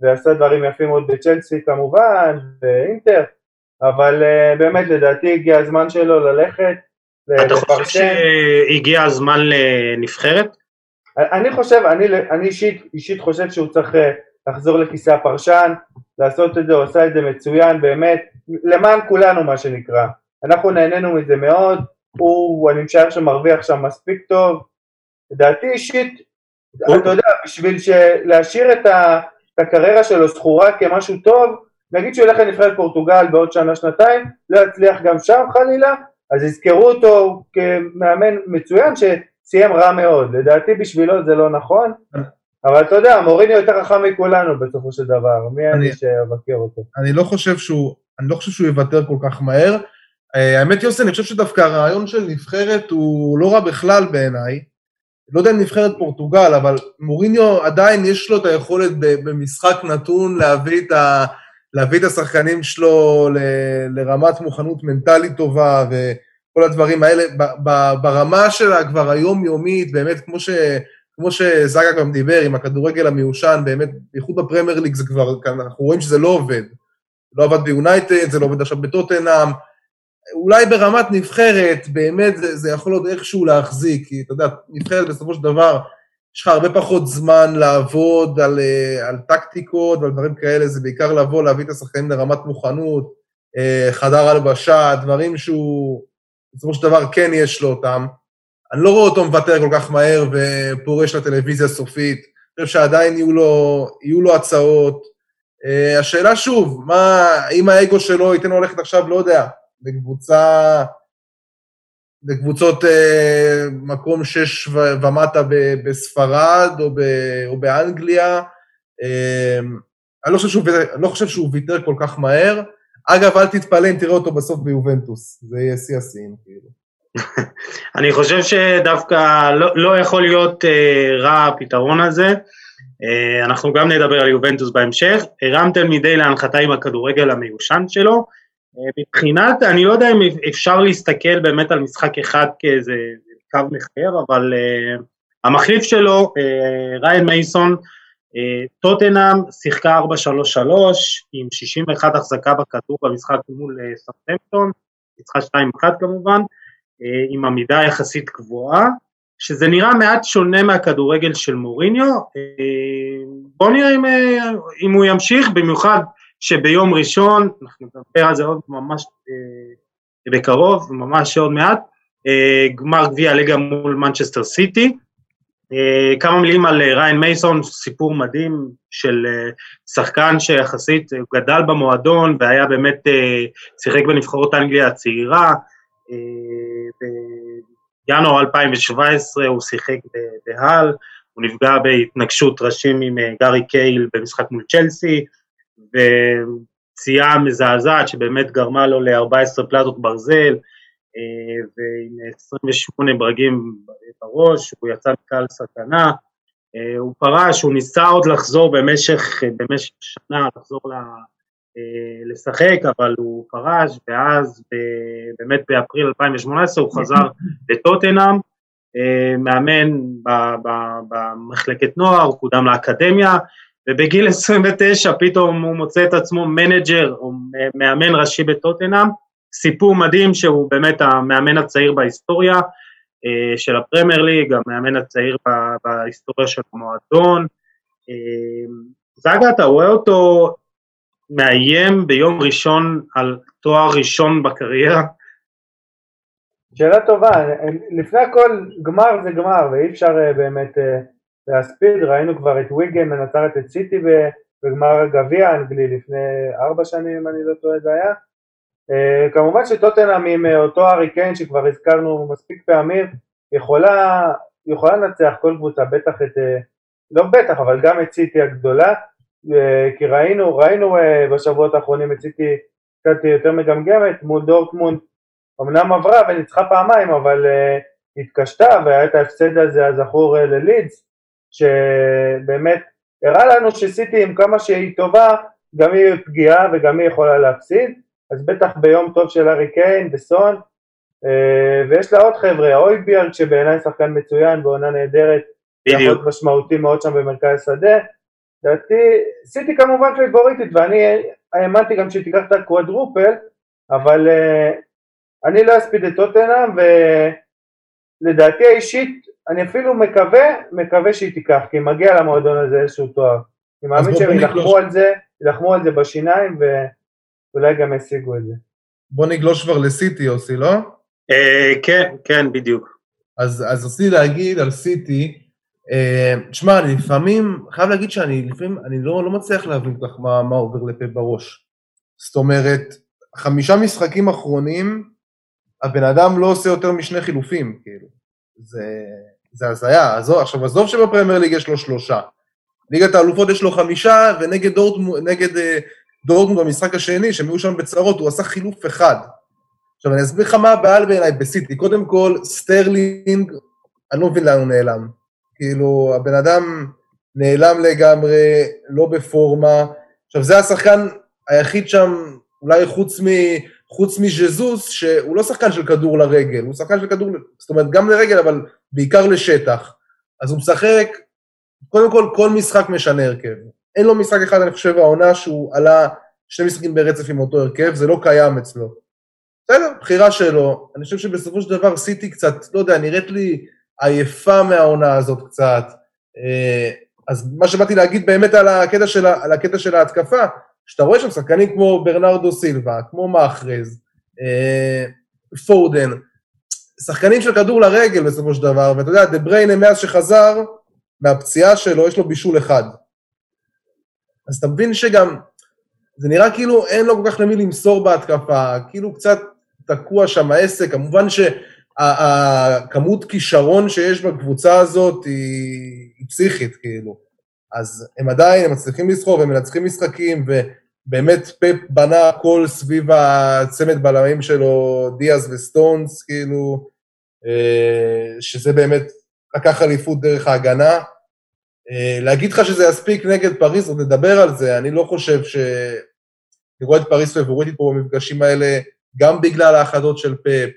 ועשה דברים יפים מאוד בצ'לסי כמובן, ואינטר, אבל uh, באמת לדעתי הגיע הזמן שלו ללכת. אתה חושב שהגיע הזמן לנבחרת? אני חושב, אני, אני אישית, אישית חושב שהוא צריך אה, לחזור לכיסא הפרשן, לעשות את זה, הוא עשה את זה מצוין, באמת, למען כולנו מה שנקרא. אנחנו נהנינו מזה מאוד, הוא, אני משער שמרוויח שם מספיק טוב. לדעתי אישית, אתה יודע, בשביל להשאיר את, ה, את הקריירה שלו זכורה כמשהו טוב, נגיד שהוא ילך לנבחרת פורטוגל בעוד שנה-שנתיים, לא יצליח גם שם חלילה, אז יזכרו אותו כמאמן מצוין שסיים רע מאוד. לדעתי בשבילו זה לא נכון, אבל אתה יודע, מוריניו יותר חכם מכולנו בסופו של דבר, מי אני שאבקר אותו? אני לא חושב שהוא, אני לא חושב שהוא יוותר כל כך מהר. אה, האמת יוסי, אני חושב שדווקא הרעיון של נבחרת הוא לא רע בכלל בעיניי. לא יודע אם נבחרת פורטוגל, אבל מוריניו עדיין יש לו את היכולת במשחק נתון להביא את, ה, להביא את השחקנים שלו ל, לרמת מוכנות מנטלית טובה וכל הדברים האלה. ברמה שלה כבר היומיומית, באמת כמו ש... כמו שזאגה גם דיבר, עם הכדורגל המיושן, באמת, בייחוד בפרמייר ליג זה כבר, אנחנו רואים שזה לא עובד. לא עבד ביונייטד, זה לא עובד עכשיו בטוטנאם. אולי ברמת נבחרת, באמת זה, זה יכול עוד איכשהו להחזיק, כי אתה יודע, נבחרת בסופו של דבר, יש לך הרבה פחות זמן לעבוד על, אה, על טקטיקות ועל דברים כאלה, זה בעיקר לבוא, להביא את השחקנים לרמת מוכנות, אה, חדר הלבשה, דברים שהוא, בסופו של דבר כן יש לו אותם. אני לא רואה אותו מוותר כל כך מהר ופורש לטלוויזיה סופית. אני חושב שעדיין יהיו לו, יהיו לו הצעות. Uh, השאלה שוב, מה, אם האגו שלו ייתן לו ללכת עכשיו, לא יודע, לקבוצה, לקבוצות uh, מקום שש ומטה ב, בספרד או, ב, או באנגליה, uh, אני לא שהוא, לא חושב שהוא ויתר כל כך מהר. אגב, אל תתפלא אם תראה אותו בסוף ביובנטוס, זה יהיה שיא השיאים, כאילו. [laughs] אני חושב שדווקא לא, לא יכול להיות uh, רע הפתרון הזה. Uh, אנחנו גם נדבר על יובנטוס בהמשך. הרמתם מדי להנחתה עם הכדורגל המיושן שלו. מבחינת, אני לא יודע אם אפשר להסתכל באמת על משחק אחד כאיזה קו מחייב, אבל uh, המחליף שלו, uh, ריין מייסון, uh, טוטנאם שיחקה 4-3-3 עם 61 החזקה בכדור במשחק מול uh, סרטמפטון, ניצחה 2-1 כמובן, uh, עם עמידה יחסית גבוהה, שזה נראה מעט שונה מהכדורגל של מוריניו, uh, בואו נראה אם, uh, אם הוא ימשיך, במיוחד שביום ראשון, אנחנו נדבר על זה עוד ממש אה, בקרוב, ממש עוד מעט, אה, גמר גביע הליגה מול מנצ'סטר סיטי. אה, כמה מילים על אה, ריין מייסון, סיפור מדהים של אה, שחקן שיחסית הוא גדל במועדון והיה באמת, אה, שיחק בנבחרות אנגליה הצעירה. אה, בינואר 2017 הוא שיחק בהל, הוא נפגע בהתנגשות ראשים עם אה, גארי קייל במשחק מול צ'לסי, ופציעה מזעזעת שבאמת גרמה לו ל-14 פלטות ברזל, אה, ועם 28 ברגים בראש, הוא יצא מקהל סכנה, אה, הוא פרש, הוא ניסה עוד לחזור במשך, במשך שנה, לחזור ל... אה, לשחק, אבל הוא פרש, ואז באמת באפריל 2018 הוא חזר לטוטנאם, מאמן במחלקת נוער, הוא קודם לאקדמיה, ובגיל 29 פתאום הוא מוצא את עצמו מנג'ר או מאמן ראשי בטוטנאם, סיפור מדהים שהוא באמת המאמן הצעיר בהיסטוריה אה, של הפרמייר ליג, המאמן הצעיר בהיסטוריה של המועדון. אה, זאגה, אתה רואה אותו מאיים ביום ראשון על תואר ראשון בקריירה? שאלה טובה, לפני הכל גמר זה גמר ואי אפשר אה, באמת להספיד, ראינו כבר את ויגן מנצרת את סיטי בגמר הגביע האנגלי לפני ארבע שנים אם אני לא טועה זה היה. Uh, כמובן שטוטנאם עם uh, אותו ארי קיין שכבר הזכרנו מספיק פעמים יכולה, יכולה לנצח כל קבוצה, בטח את, uh, לא בטח אבל גם את סיטי הגדולה. כי ראינו, ראינו בשבועות האחרונים את סיטי קצת יותר מגמגמת מול דורטמונד. אמנם עברה וניצחה פעמיים אבל התקשתה והיה את ההפסד הזה הזכור ללידס שבאמת הראה לנו שסיטי עם כמה שהיא טובה, גם היא פגיעה וגם היא יכולה להפסיד, אז בטח ביום טוב של ארי קיין וסון, אה, ויש לה עוד חבר'ה, אויביארג שבעיניי שחקן מצוין בעונה נהדרת, יכול משמעותי מאוד שם במרכז השדה, לדעתי, סיטי כמובן פייבוריטית ואני האמנתי גם שהיא תיקח את הקוואדרופל, אבל uh, אני לא אספיד את טוטנאם ולדעתי האישית אני אפילו מקווה, מקווה שהיא תיקח, כי מגיע למועדון הזה איזשהו תואר. אני מאמין שהם יילחמו על זה, יילחמו על זה בשיניים, ואולי גם ישיגו את זה. בוא נגלוש כבר לסיטי, יוסי, לא? אה, כן, כן, בדיוק. אז, אז רציתי להגיד על סיטי, אה, תשמע, אני לפעמים, חייב להגיד שאני לפעמים, אני לא, לא מצליח להבין כל כך מה, מה עובר לפה בראש. זאת אומרת, חמישה משחקים אחרונים, הבן אדם לא עושה יותר משני חילופים, כאילו. זה... זה הזיה. עכשיו, עזוב שבפרמייר ליג יש לו שלושה. ליגת האלופות יש לו חמישה, ונגד דורטמונד, אה, דורטמונד במשחק השני, שהם היו שם בצרות, הוא עשה חילוף אחד. עכשיו, אני אסביר לך מה הבעיה בעיניי בסיטי. קודם כל, סטרלינג, אני לא מבין לאן הוא נעלם. כאילו, הבן אדם נעלם לגמרי, לא בפורמה. עכשיו, זה השחקן היחיד שם, אולי חוץ מ... חוץ מז'זוס, שהוא לא שחקן של כדור לרגל, הוא שחקן של כדור, זאת אומרת, גם לרגל, אבל בעיקר לשטח. אז הוא משחק, קודם כל, כל משחק משנה הרכב. אין לו משחק אחד, אני חושב, העונה שהוא עלה שני משחקים ברצף עם אותו הרכב, זה לא קיים אצלו. בסדר, בחירה שלו. אני חושב שבסופו של דבר סיטי קצת, לא יודע, נראית לי עייפה מהעונה הזאת קצת. אה, אז מה שבאתי להגיד באמת על הקטע של, על הקטע של ההתקפה, שאתה רואה שם שחקנים כמו ברנרדו סילבה, כמו מאחרז, אה, פורדן, שחקנים של כדור לרגל בסופו של דבר, ואתה יודע, דה בריינה מאז שחזר מהפציעה שלו, יש לו בישול אחד. אז אתה מבין שגם, זה נראה כאילו אין לו כל כך למי למסור בהתקפה, כאילו קצת תקוע שם העסק, כמובן שהכמות כישרון שיש בקבוצה הזאת היא, היא פסיכית, כאילו. אז הם עדיין, הם מצליחים לסחור והם מנצחים משחקים, ובאמת פפ בנה הכל סביב הצמד בלמים שלו, דיאז וסטונס, כאילו, אה, שזה באמת לקח אליפות דרך ההגנה. אה, להגיד לך שזה יספיק נגד פריז, עוד נדבר על זה, אני לא חושב ש... אני רואה את פריס פבוריטית פה במפגשים האלה, גם בגלל האחדות של פפ,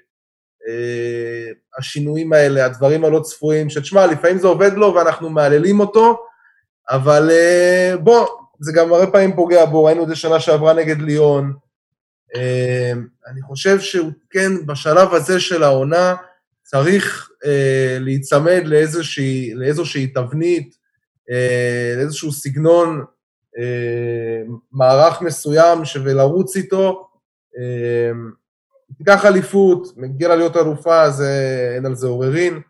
אה, השינויים האלה, הדברים הלא צפויים, שתשמע, לפעמים זה עובד לו ואנחנו מהללים אותו, אבל בוא, זה גם הרבה פעמים פוגע בו, ראינו את זה שנה שעברה נגד ליון. אה, אני חושב שהוא כן, בשלב הזה של העונה, צריך אה, להיצמד לאיזושהי, לאיזושהי תבנית, אה, לאיזשהו סגנון, אה, מערך מסוים ולרוץ איתו. אה, תיקח אליפות, מגיע לה להיות אלופה, זה, אין על זה עוררין,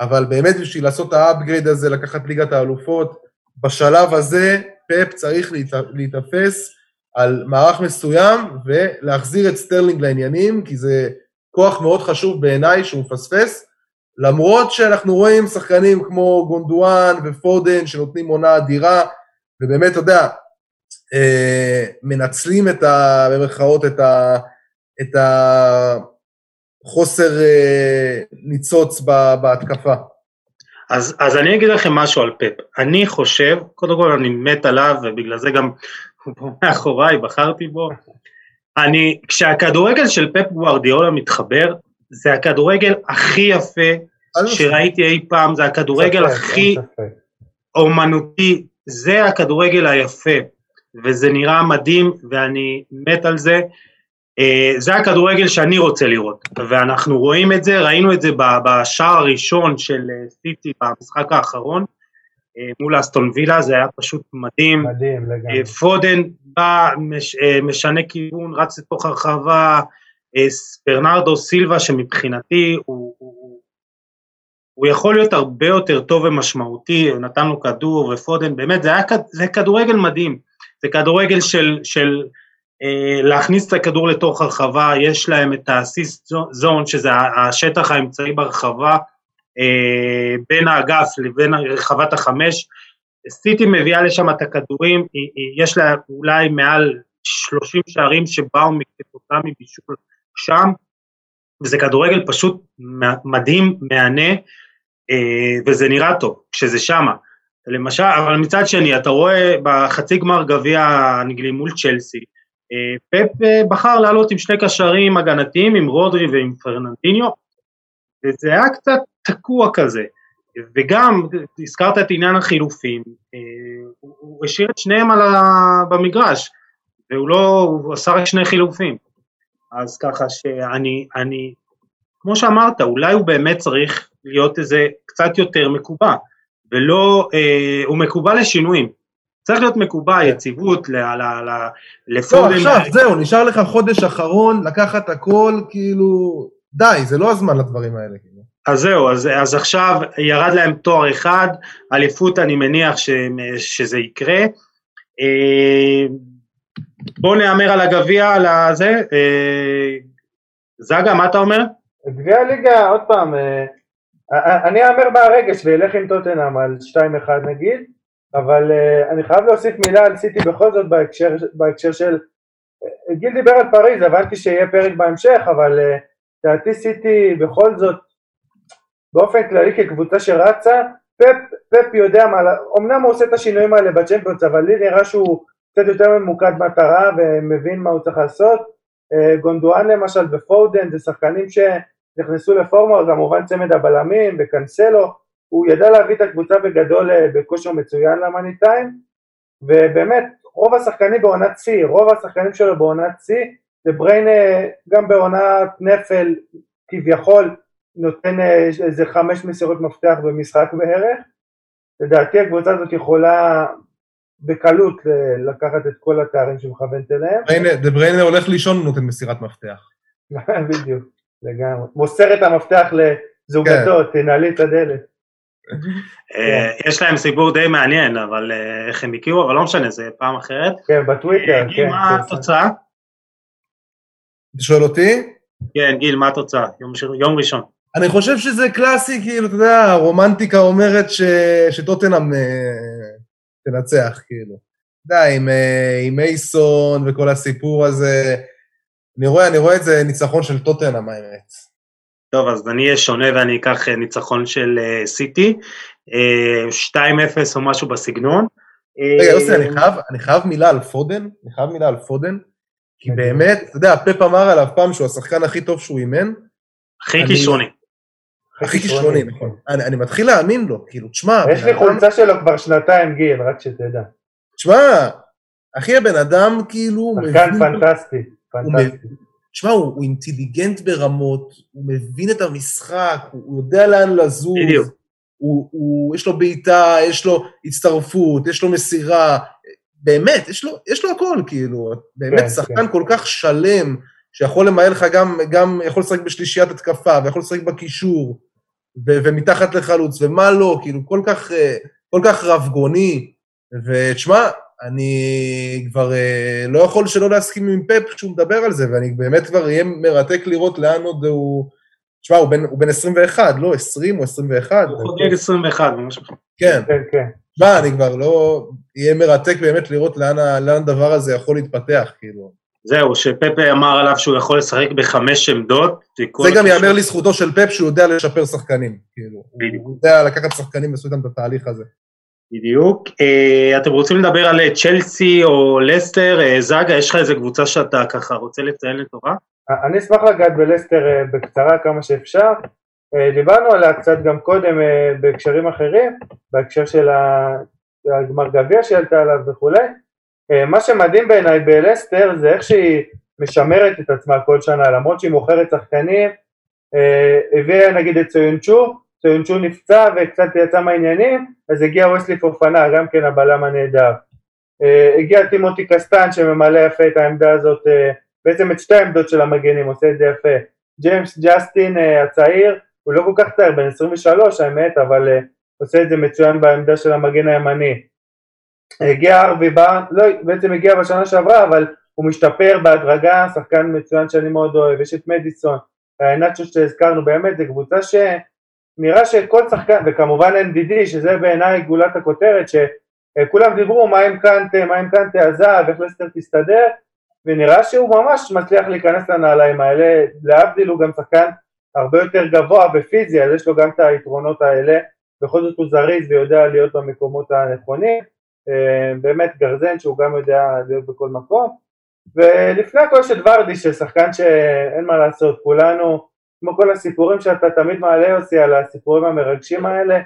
אבל באמת בשביל לעשות ה upgrade הזה, לקחת ליגת האלופות, בשלב הזה פפ צריך להיתפס על מערך מסוים ולהחזיר את סטרלינג לעניינים, כי זה כוח מאוד חשוב בעיניי שהוא מפספס, למרות שאנחנו רואים שחקנים כמו גונדואן ופודן שנותנים עונה אדירה, ובאמת, אתה יודע, אה, מנצלים את ה... במרכאות את ה... את החוסר אה, ניצוץ בהתקפה. אז, אז אני אגיד לכם משהו על פפ. אני חושב, קודם כל אני מת עליו, ובגלל זה גם הוא פה מאחוריי, בחרתי בו. אני, כשהכדורגל של פפ גוארדיאולה מתחבר, זה הכדורגל הכי יפה שראיתי אי פעם, זה הכדורגל הכי אומנותי, זה הכדורגל היפה, וזה נראה מדהים, ואני מת על זה. אה, זה הכדורגל שאני רוצה לראות, ואנחנו רואים את זה, ראינו את זה בשער הראשון של אה, סיטי במשחק האחרון, אה, מול אסטון וילה, זה היה פשוט מדהים. מדהים לגמרי. פודן בא, מש, משנה כיוון, רץ לתוך הרחבה, ברנרדו סילבה שמבחינתי הוא, הוא, הוא יכול להיות הרבה יותר טוב ומשמעותי, הוא נתן לו כדור ופודן, באמת זה היה זה כדורגל מדהים, זה כדורגל של, של להכניס את הכדור לתוך הרחבה, יש להם את האסיסט זון, שזה השטח האמצעי ברחבה, אה, בין האגף לבין רחבת החמש, סיטי מביאה לשם את הכדורים, יש לה אולי מעל 30 שערים שבאו כתוצאה מבישול שם, וזה כדורגל פשוט מדהים, מהנה, אה, וזה נראה טוב כשזה שמה. למשל, אבל מצד שני, אתה רואה בחצי גמר גביע האנגלי מול צ'לסי, אה, פפ אה, בחר לעלות עם שני קשרים הגנתיים, עם רודרי ועם פרננדיניו, וזה היה קצת תקוע כזה. וגם, הזכרת את עניין החילופים, אה, הוא השאיר את שניהם ה... במגרש, והוא לא, הוא עשה רק שני חילופים. אז ככה שאני, אני, כמו שאמרת, אולי הוא באמת צריך להיות איזה קצת יותר מקובע, ולא, אה, הוא מקובע לשינויים. צריך להיות מקובע, כן. יציבות, לפורם. לא, עכשיו, זהו, נשאר לך חודש אחרון, לקחת הכל, כאילו, די, זה לא הזמן לדברים האלה. כאילו. אז זהו, אז, אז עכשיו ירד להם תואר אחד, אליפות אני מניח ש, שזה יקרה. אה, בואו נהמר על הגביע, על הזה. אה, זגה, מה אתה אומר? גביע הליגה, עוד פעם, אה, אני אהמר מהרגש ואלך עם טוטנאם על 2-1 נגיד. אבל uh, אני חייב להוסיף מילה על סיטי בכל זאת בהקשר, בהקשר של, uh, גיל דיבר על פריז, הבנתי שיהיה פרק בהמשך, אבל אה, לדעתי uh, סיטי בכל זאת, באופן כללי כקבוצה שרצה, פפ, פפ יודע מה, אמנם הוא עושה את השינויים האלה בצ'מפיונס, אבל לי נראה שהוא קצת יותר ממוקד מטרה ומבין מה הוא צריך לעשות. Uh, גונדואן למשל ופודן זה שחקנים שנכנסו לפורמה, כמובן צמד הבלמים וקנסלו, הוא ידע להביא את הקבוצה בגדול אה, בכושר מצוין ל money time, ובאמת רוב השחקנים בעונת שיא, רוב השחקנים שלו בעונת שיא, ובריין גם בעונת נפל כביכול נותן אה, איזה חמש מסירות מפתח במשחק בערך, לדעתי הקבוצה הזאת יכולה בקלות אה, לקחת את כל התארים שמכוונת אליהם. דה בריינה הולך לישון ונותן מסירת מפתח. [laughs] בדיוק, לגמרי. מוסר את המפתח לזוגתו, כן. תנעלי את הדלת. אה, יש להם סיפור די מעניין, אבל אה, איך הם הכירו, אבל לא משנה, זה פעם אחרת. כן, בטוויטר, אה, כן. מה התוצאה? אתה שואל אותי? כן, גיל, מה התוצאה? יום ראשון. אני חושב שזה קלאסי, כאילו, אתה יודע, הרומנטיקה אומרת שטוטנאם תנצח, כאילו. אתה יודע, עם אייסון וכל הסיפור הזה, אני רואה, אני רואה את זה ניצחון של טוטנאם, האמת. טוב, אז אני אהיה שונה ואני אקח אה, ניצחון של אה, סיטי, 2-0 אה, או משהו בסגנון. רגע, יוסי, אני חייב, אני חייב מילה על פודן, אני חייב מילה על פודן. כי באמת, אתה יודע, פפ אמר עליו פעם שהוא השחקן הכי טוב שהוא אימן. הכי כישרוני. הכי כישרוני, נכון. אני, אני מתחיל להאמין לו, כאילו, תשמע... יש לי חולצה שלו כבר שנתיים, גיל, רק שתדע. תשמע, אחי, הבן אדם כאילו... שחקן פנטסטי, פנטסטי. תשמע, הוא, הוא אינטליגנט ברמות, הוא מבין את המשחק, הוא, הוא יודע לאן לזוז. בדיוק. הוא, הוא, יש לו בעיטה, יש לו הצטרפות, יש לו מסירה, באמת, יש לו, יש לו הכל, כאילו, באמת כן, שחקן כן. כל כך שלם, שיכול למהל לך גם, גם יכול לשחק בשלישיית התקפה, ויכול לשחק בקישור, ו- ומתחת לחלוץ, ומה לא, כאילו, כל כך, אה, כל כך רבגוני, ותשמע, אני כבר אה, לא יכול שלא להסכים עם פפ כשהוא מדבר על זה, ואני באמת כבר אהיה מרתק לראות לאן עוד הוא... תשמע, הוא בן, הוא בן 21, לא 20 או 21. הוא חוגג 21, ממש. כן, כן, כן. תשמע, אני כבר לא... יהיה מרתק באמת לראות לאן, לאן הדבר הזה יכול להתפתח, כאילו. זהו, שפפה אמר עליו שהוא יכול לשחק בחמש עמדות. זה גם ייאמר לזכותו של פפ שהוא יודע לשפר שחקנים, כאילו. בדיוק. הוא יודע לקחת שחקנים ולעשות איתם את התהליך הזה. בדיוק. אה, אתם רוצים לדבר על אה, צ'לסי או לסטר? אה, זאגה, יש לך איזה קבוצה שאתה ככה רוצה לציין לטובה? אני אשמח לגעת בלסטר בקצרה כמה שאפשר. דיברנו עליה קצת גם קודם בהקשרים אחרים, בהקשר של הגמר גביע שעלתה עליו וכולי. מה שמדהים בעיניי בלסטר זה איך שהיא משמרת את עצמה כל שנה, למרות שהיא מוכרת שחקנים, אה, הביאה נגיד את ציונצ'ו, ציונצ'ו נפצע וקצת יצא מהעניינים, אז הגיע וסלי פופנה, גם כן הבלם הנהדר. אה, הגיע טימותי קסטן שממלא יפה את העמדה הזאת, אה, בעצם את שתי העמדות של המגנים, עושה את זה יפה. ג'יימס ג'סטין אה, הצעיר, הוא לא כל כך צעיר, בן 23 האמת, אבל אה, עושה את זה מצוין בעמדה של המגן הימני. הגיע ארווי בארן, לא, בעצם הגיע בשנה שעברה, אבל הוא משתפר בהדרגה, שחקן מצוין שאני מאוד אוהב, יש את מדיסון, נאצ'ו שהזכרנו, באמת, זו קבוצה שנראה שכל שחקן, וכמובן NDD, שזה בעיניי גולת הכותרת, שכולם דיברו מה עם קנטה, מה עם קנטה עזב, איך לסטר תסתדר, ונראה שהוא ממש מצליח להיכנס לנעליים האלה, להבדיל הוא גם שחקן הרבה יותר גבוה בפיזי, אז יש לו גם את היתרונות האלה, בכל זאת הוא זריז ויודע להיות במקומות הנכונים, אה, באמת גרזן שהוא גם יודע להיות בכל מקום, ולפני הכל את ורדי ששחקן שאין מה לעשות, כולנו, כמו כל הסיפורים שאתה תמיד מעלה יוסי על הסיפורים המרגשים האלה,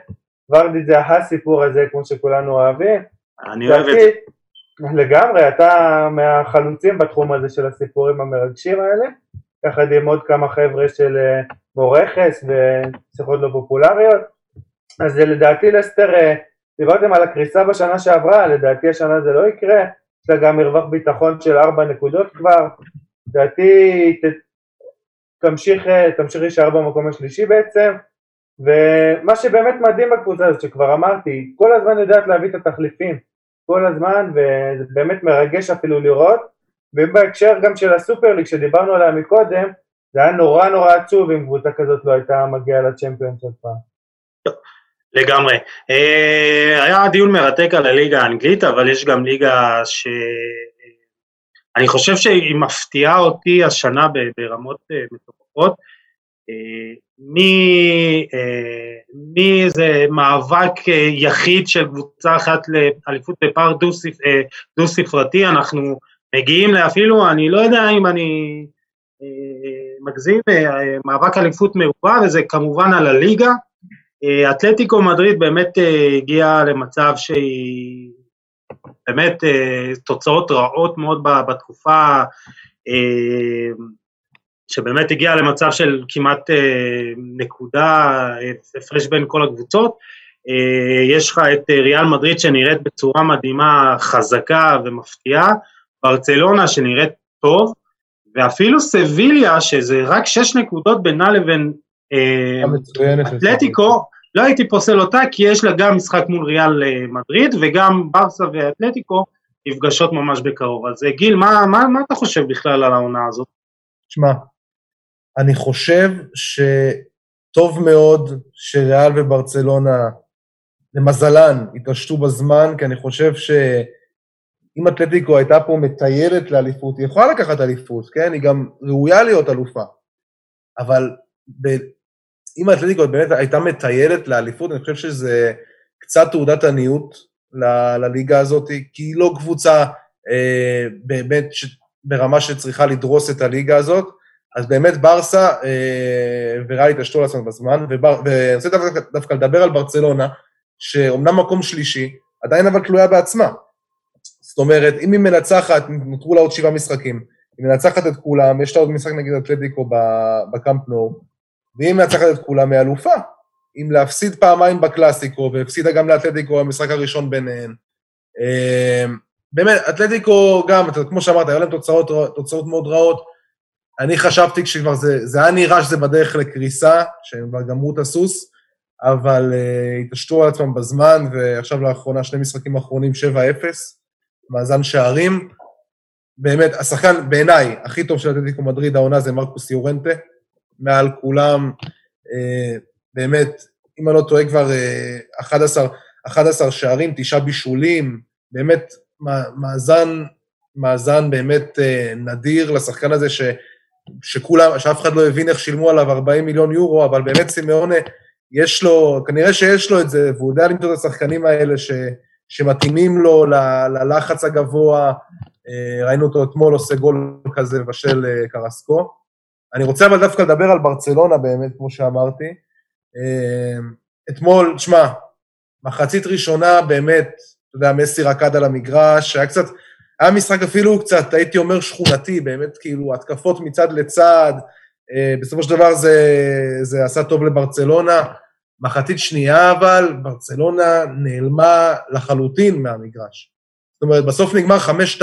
ורדי זה הסיפור הזה כמו שכולנו אוהבים, אני אוהב את זה. לגמרי, אתה מהחלוצים בתחום הזה של הסיפורים המרגשים האלה, יחד עם עוד כמה חבר'ה של אה, מורכס ושיחות לא פופולריות. אז לדעתי לסטר, אה, דיברתם על הקריסה בשנה שעברה, לדעתי השנה זה לא יקרה, יש לה גם מרווח ביטחון של ארבע נקודות כבר, לדעתי תמשיך, אה, תמשיך להישאר במקום השלישי בעצם, ומה שבאמת מדהים בקבוצה הזאת, שכבר אמרתי, כל הזמן יודעת להביא את התחליפים, כל הזמן, וזה באמת מרגש אפילו לראות, ובהקשר גם של הסופר ליג שדיברנו עליה מקודם, זה היה נורא נורא עצוב אם קבוצה כזאת לא הייתה מגיעה לצ'מפיונס עוד פעם. לגמרי. אה, היה דיון מרתק על הליגה האנגלית, אבל יש גם ליגה ש... אני חושב שהיא מפתיעה אותי השנה ברמות אה, מטורפות. אה, מ- אה, מאיזה מאבק יחיד של קבוצה אחת לאליפות בפער דו-ספ- דו-ספרתי, אנחנו מגיעים לאפילו, אני לא יודע אם אני מגזים, מאבק אליפות מרובה, וזה כמובן על הליגה. אתלטיקו מדריד באמת הגיעה למצב שהיא באמת אה, תוצאות רעות מאוד בתקופה, אה, שבאמת הגיעה למצב של כמעט אה, נקודה, הפרש בין כל הקבוצות. יש לך את ריאל מדריד שנראית בצורה מדהימה, חזקה ומפתיעה, ברצלונה שנראית טוב, ואפילו סביליה, שזה רק שש נקודות בינה לבין אתלטיקו, לא הייתי פוסל אותה כי יש לה גם משחק מול ריאל אה, מדריד וגם ברסה ואתלטיקו נפגשות ממש בקרוב. אז אה, גיל, מה, מה, מה אתה חושב בכלל על העונה הזאת? שמע, אני חושב שטוב מאוד שריאל וברצלונה, למזלן, התעשתו בזמן, כי אני חושב שאם אתלטיקו הייתה פה מטיילת לאליפות, היא יכולה לקחת אליפות, כן? היא גם ראויה להיות אלופה. אבל. אם האתלטיקו באמת הייתה מטיילת לאליפות, אני חושב שזה קצת תעודת עניות ל- לליגה הזאת, כי היא לא קבוצה אה, באמת ש... ברמה שצריכה לדרוס את הליגה הזאת. אז באמת ברסה אה, וריאל התעשתו לעצמם בזמן, ובר, ואני רוצה דווקא, דווקא לדבר על ברצלונה, שאומנם מקום שלישי, עדיין אבל תלויה בעצמה. זאת אומרת, אם היא מנצחת, נותרו לה עוד שבעה משחקים, היא מנצחת את כולם, יש לה עוד משחק נגד אתלטיקו בקאמפ נו, ואם מנצחת את כולם, היא אלופה. אם להפסיד פעמיים בקלאסיקו, והפסידה גם לאתלטיקו במשחק הראשון ביניהן. אה, באמת, אתלטיקו גם, כמו שאמרת, היו להם תוצאות, תוצאות מאוד רעות. אני חשבתי כשכבר זה, זה היה נראה שזה בדרך לקריסה, שהם כבר גמרו את הסוס, אבל uh, התעשתו על עצמם בזמן, ועכשיו לאחרונה שני משחקים אחרונים 7-0, מאזן שערים. באמת, השחקן בעיניי הכי טוב של אתלטיקו מדריד העונה זה מרקוס יורנטה, מעל כולם, uh, באמת, אם אני לא טועה כבר uh, 11, 11 שערים, תשעה בישולים, באמת מאזן, מאזן באמת uh, נדיר לשחקן הזה, ש... שכולם, שאף אחד לא הבין איך שילמו עליו 40 מיליון יורו, אבל באמת סימאונה, יש לו, כנראה שיש לו את זה, והוא יודע למצוא את השחקנים האלה ש, שמתאימים לו ל, ללחץ הגבוה. אה, ראינו אותו אתמול עושה גול כזה בשל אה, קרסקו. אני רוצה אבל דווקא לדבר על ברצלונה באמת, כמו שאמרתי. אה, אתמול, תשמע, מחצית ראשונה באמת, אתה יודע, מסי רקד על המגרש, היה קצת, היה משחק אפילו קצת, הייתי אומר, שכונתי, באמת, כאילו, התקפות מצד לצד, אה, בסופו של דבר זה, זה עשה טוב לברצלונה. מחצית שנייה אבל, ברצלונה נעלמה לחלוטין מהמגרש. זאת אומרת, בסוף נגמר 5-2,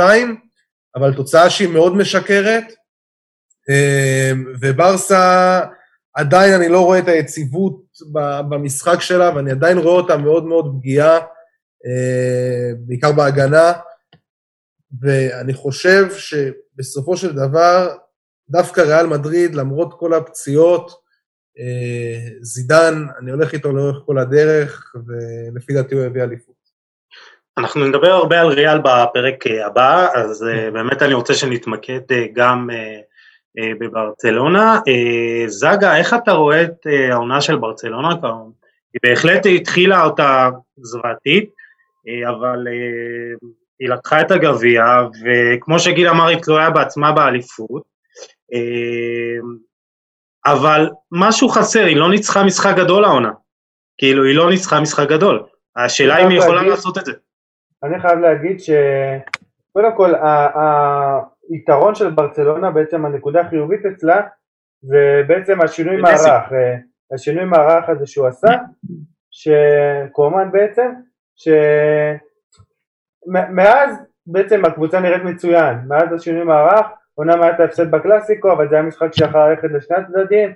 אבל תוצאה שהיא מאוד משקרת, וברסה, עדיין אני לא רואה את היציבות במשחק שלה, ואני עדיין רואה אותה מאוד מאוד פגיעה, אה, בעיקר בהגנה. ואני חושב שבסופו של דבר, דווקא ריאל מדריד, למרות כל הפציעות, אה, זידן, אני הולך איתו לאורך כל הדרך, ולפי דעתי הוא יביא אליפות. אנחנו נדבר הרבה על ריאל בפרק הבא, אז אה, באמת אני רוצה שנתמקד אה, גם בברצלונה. זגה, איך אתה רואה את העונה של ברצלונה? היא בהחלט התחילה אותה זוועתית, אבל היא לקחה את הגביע, וכמו שגיל אמר, היא תלויה בעצמה באליפות, אה, אבל משהו חסר, היא לא ניצחה משחק גדול העונה. כאילו, היא לא ניצחה משחק גדול. השאלה אם היא יכולה להגיד, לעשות את זה. אני חייב להגיד ש... קודם כל, היתרון של ברצלונה, בעצם הנקודה החיובית אצלה, זה בעצם השינוי מערך. אה, השינוי מערך הזה שהוא עשה, שקומן בעצם, ש... מאז בעצם הקבוצה נראית מצוין, מאז השינוי מערך, אומנם היה את ההפסד בקלאסיקו, אבל זה היה משחק שיכול ללכת לשני הצדדים,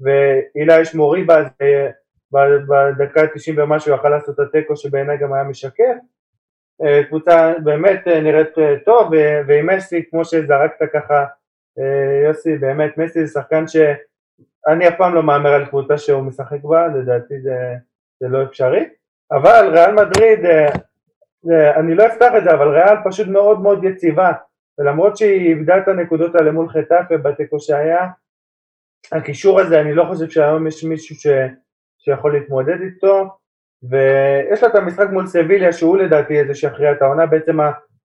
ואילה יש מוריבה, בדקה ה-90 ומשהו יכל לעשות את התיקו שבעיניי גם היה משקר. אה, קבוצה באמת אה, נראית אה, טוב, ועם מסי, כמו שזרקת ככה, יוסי, באמת, מסי זה שחקן שאני אף פעם לא מהמר על קבוצה שהוא משחק בה, לדעתי זה, זה לא אפשרי, אבל ריאל מדריד, אני לא אפתח את זה, אבל ריאל פשוט מאוד מאוד יציבה, ולמרות שהיא איבדה את הנקודות האלה מול חטאפה בתיקו שהיה, הקישור הזה, אני לא חושב שהיום יש מישהו ש, שיכול להתמודד איתו, ויש לה את המשחק מול סביליה, שהוא לדעתי זה שיכריע את העונה, בעצם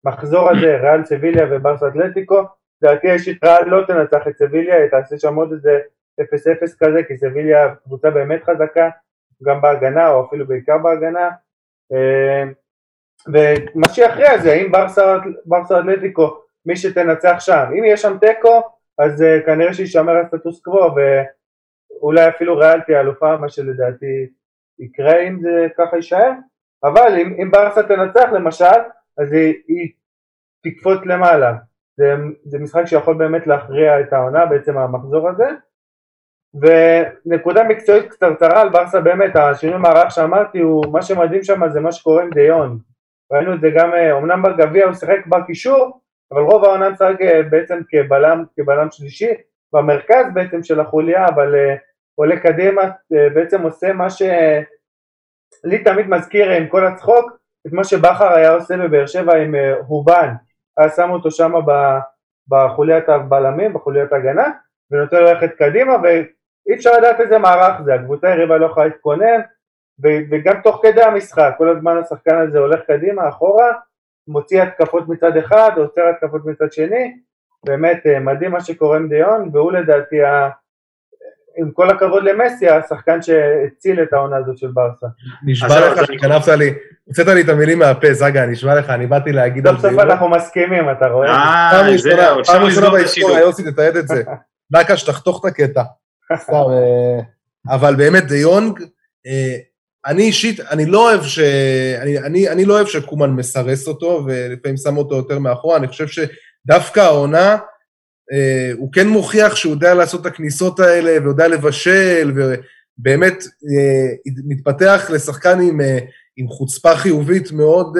המחזור הזה, ריאל סביליה וברסה אתלטיקו, לדעתי אישית ריאל לא תנצח את סביליה, היא תעשה שם עוד איזה 0-0 כזה, כי סביליה קבוצה באמת חזקה, גם בהגנה, או אפילו בעיקר בהגנה. אה, ומה שיכריע זה האם ברסה אתלטיקו מי שתנצח שם, אם יש שם תיקו אז uh, כנראה שישמר הסטטוס קוו ואולי אפילו ריאל תהיה אלופה מה שלדעתי יקרה אם זה ככה יישאר. אבל אם, אם ברסה תנצח למשל אז היא, היא תקפוץ למעלה. זה, זה משחק שיכול באמת להכריע את העונה בעצם המחזור הזה. ונקודה מקצועית קצרצרה על ברסה באמת השינוי מערך שאמרתי הוא מה שמדהים שם זה מה שקורה עם דיון ראינו את זה גם, אמנם אה, בגביע הוא שיחק בקישור, אבל רוב העונה משחק אה, בעצם כבלם, כבלם שלישי, במרכז בעצם של החוליה, אבל uh, עולה קדימה, uh, בעצם עושה מה שלי תמיד מזכיר עם כל הצחוק, את מה שבכר היה עושה בבאר שבע עם uh, הובן, היה שם אותו שם בחוליית הבלמים, בחוליית הגנה, ונותן ללכת קדימה, ואי אפשר לדעת איזה מערך זה, הקבוצה היריבה לא יכולה להתכונן, וגם תוך כדי המשחק, כל הזמן השחקן הזה הולך קדימה, אחורה, מוציא התקפות מצד אחד, עוצר התקפות מצד שני, באמת מדהים מה שקורה עם דיון, והוא לדעתי עם כל הכבוד למסי, השחקן שהציל את העונה הזאת של ברסה. נשבע לך שקנפת לי, הוצאת לי את המילים מהפה, זגה, נשבע לך, אני באתי להגיד על זה. סוף סוף אנחנו מסכימים, אתה רואה? אה, זהו, לסגור את השידור. יוסי, תתעד את זה. [laughs] נקש, תחתוך את הקטע. אה, אבל באמת, דה יונג, אה, אני אישית, אני לא אוהב ש... אני, אני, אני לא אוהב שקומן מסרס אותו, ולפעמים שם אותו יותר מאחורה, אני חושב שדווקא העונה, הוא כן מוכיח שהוא יודע לעשות את הכניסות האלה, ויודע לבשל, ובאמת אה, מתפתח לשחקן עם, אה, עם חוצפה חיובית מאוד,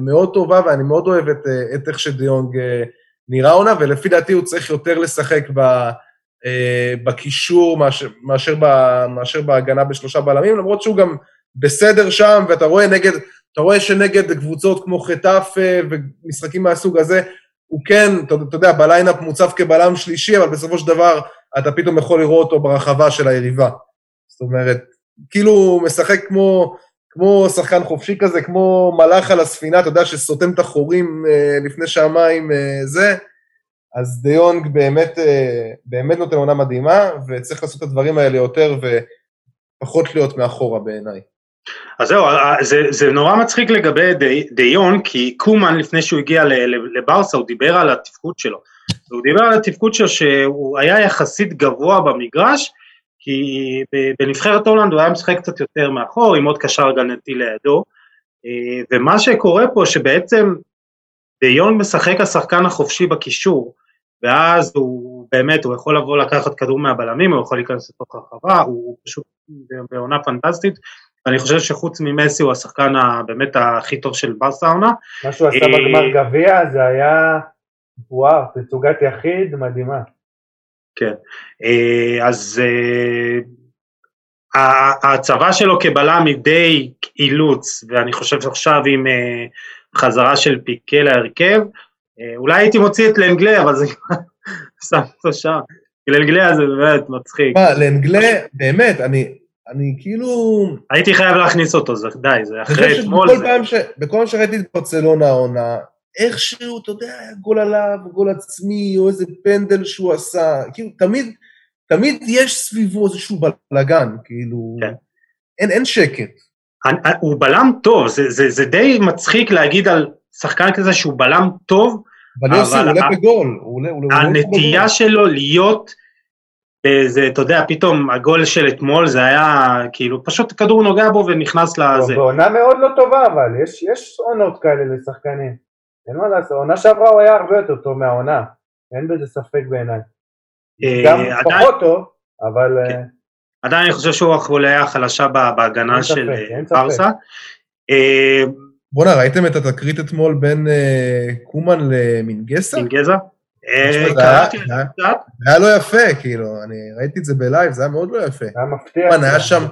מאוד טובה, ואני מאוד אוהב את, את איך שדיונג נראה עונה, ולפי דעתי הוא צריך יותר לשחק ב... בקישור מאשר, מאשר, בהגנה בשלושה בלמים, למרות שהוא גם בסדר שם, ואתה רואה נגד, רואה שנגד קבוצות כמו חטף ומשחקים מהסוג הזה, הוא כן, אתה, אתה יודע, בליינאפ מוצב כבלם שלישי, אבל בסופו של דבר אתה פתאום יכול לראות אותו ברחבה של היריבה. זאת אומרת, כאילו משחק כמו, כמו שחקן חופשי כזה, כמו מלאך על הספינה, אתה יודע, שסותם את החורים אה, לפני שהמים אה, זה, אז דיונג באמת, אה, באמת נותן עונה מדהימה, וצריך לעשות את הדברים האלה יותר ופחות להיות מאחורה בעיניי. אז זהו, אה, זה, זה נורא מצחיק לגבי די, דיון, כי קומן לפני שהוא הגיע לברסה הוא דיבר על התפקוד שלו. הוא דיבר על התפקוד שלו שהוא היה יחסית גבוה במגרש, כי בנבחרת הולנד הוא היה משחק קצת יותר מאחור, עם עוד קשר הגנתי לידו, אה, ומה שקורה פה שבעצם דיון משחק השחקן החופשי בקישור, ואז הוא באמת, הוא יכול לבוא לקחת כדור מהבלמים, הוא יכול להיכנס לתוך הרחבה, הוא פשוט בעונה פנטסטית, אני חושב שחוץ ממסי הוא השחקן באמת הכי טוב של ברסה העונה. מה שהוא עשה בגמר אה, גביע זה היה, וואו, תצוגת יחיד מדהימה. כן, אה, אז אה, ההצבה שלו כבלם היא די אילוץ, ואני חושב שעכשיו עם חזרה של פיקה להרכב, אולי הייתי מוציא את לנגלה, אבל זה [laughs] שם אותו שם. לנגלה זה באמת מצחיק. מה, לנגלה, באמת, אני, אני כאילו... הייתי חייב להכניס אותו, זה די, זה אחרי אתמול. זה... פעם ש... בכל פעם שראיתי את ברצלונה העונה, איכשהו, אתה יודע, היה גול עליו, גול עצמי, או איזה פנדל שהוא עשה, כאילו, תמיד, תמיד יש סביבו איזשהו בלאגן, כאילו, כן. אין, אין שקט. הוא בלם טוב, זה, זה, זה די מצחיק להגיד על שחקן כזה שהוא בלם טוב, אבל יוסי, הוא עולה בגול. הוא עולה, הוא הנטייה שלו להיות... זה, אתה יודע, פתאום הגול של אתמול זה היה, כאילו, פשוט כדור נוגע בו ונכנס לזה. בעונה מאוד לא טובה, אבל יש, יש עונות כאלה לשחקנים. אין מה לעשות, עונה שעברה הוא היה הרבה יותר טוב מהעונה, אין בזה ספק בעיניי. אה, גם פחות טוב, אבל... אה, כן. עדיין אני חושב שהוא החוליה החלשה בהגנה של אה, ברסה. בואנה, ראיתם את התקרית אתמול בין קומן למינגסה? מינגזה? אה, זה היה לא יפה, כאילו, אני ראיתי את זה בלייב, זה היה מאוד לא יפה. היה מפתיע. קומן היה שם,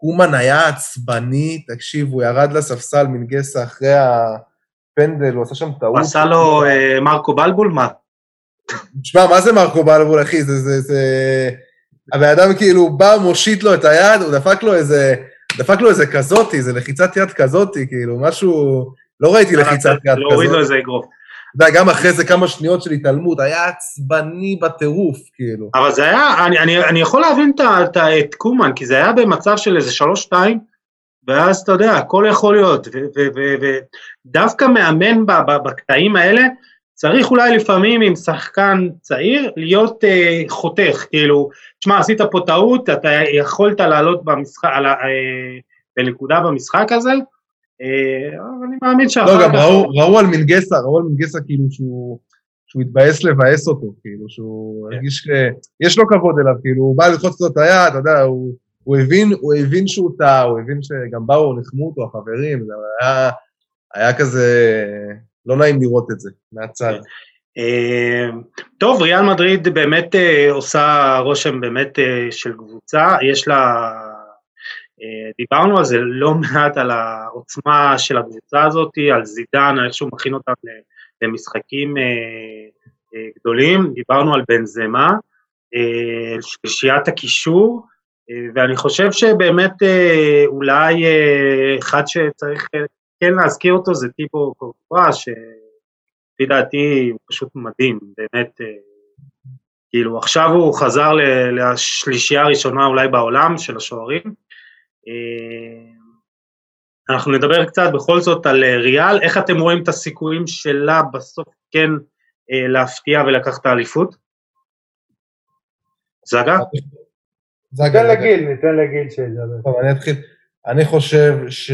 קומן היה עצבני, תקשיב, הוא ירד לספסל מנגסה אחרי הפנדל, הוא עשה שם טעות. הוא עשה לו אה, מרקו בלבול? מה? תשמע, מה זה מרקו בלבול, אחי? זה, זה, זה... הבן אדם כאילו בא, מושיט לו את היד, הוא דפק לו איזה, דפק לו איזה כזאתי, איזה לחיצת יד כזאתי, כאילו, משהו... לא ראיתי לחיצת יד כזאת. להוריד לו איזה אגרוף. אתה יודע, גם אחרי זה כמה שניות של התעלמות, היה עצבני בטירוף, כאילו. אבל זה היה, אני, אני, אני יכול להבין את, את קומן, כי זה היה במצב של איזה שלוש-שתיים, ואז אתה יודע, הכל יכול להיות, ודווקא מאמן בקטעים האלה, צריך אולי לפעמים עם שחקן צעיר להיות אה, חותך, כאילו, תשמע, עשית פה טעות, אתה יכולת לעלות במשחק, על, אה, בנקודה במשחק הזה, אבל אני מאמין שאחר לא, כך... לא, גם ראו על מנגסה, ראו על מנגסה כאילו שהוא... שהוא התבאס לבאס אותו, כאילו, שהוא כן. הרגיש, יש לו כבוד אליו, כאילו, הוא בא ללחוץ לו את היד, אתה יודע, הוא, הוא הבין, הוא הבין שהוא טעה, הוא הבין שגם באו, נחמו אותו, החברים, זה היה, היה כזה, לא נעים לראות את זה, מהצד. כן. אה, טוב, ריאל מדריד באמת אה, עושה רושם באמת של קבוצה, יש לה אה, דיברנו על זה לא מעט, על העוצמה של הקבוצה הזאת, על זידן, על איך שהוא מכין אותם למשחקים אה, אה, גדולים, דיברנו על בנזמה, שלישיית הקישור, ואני חושב שבאמת אולי אחד שצריך כן להזכיר אותו זה טיפו קורטואה, לפי דעתי הוא פשוט מדהים, באמת, אה, כאילו עכשיו הוא חזר לשלישייה הראשונה אולי בעולם של השוערים. אה, אנחנו נדבר קצת בכל זאת על ריאל, איך אתם רואים את הסיכויים שלה בסוף כן להפתיע ולקח את האליפות? זגה? ניתן לגיל, ניתן לגיל שידבר. טוב, אני אתחיל. אני חושב ש...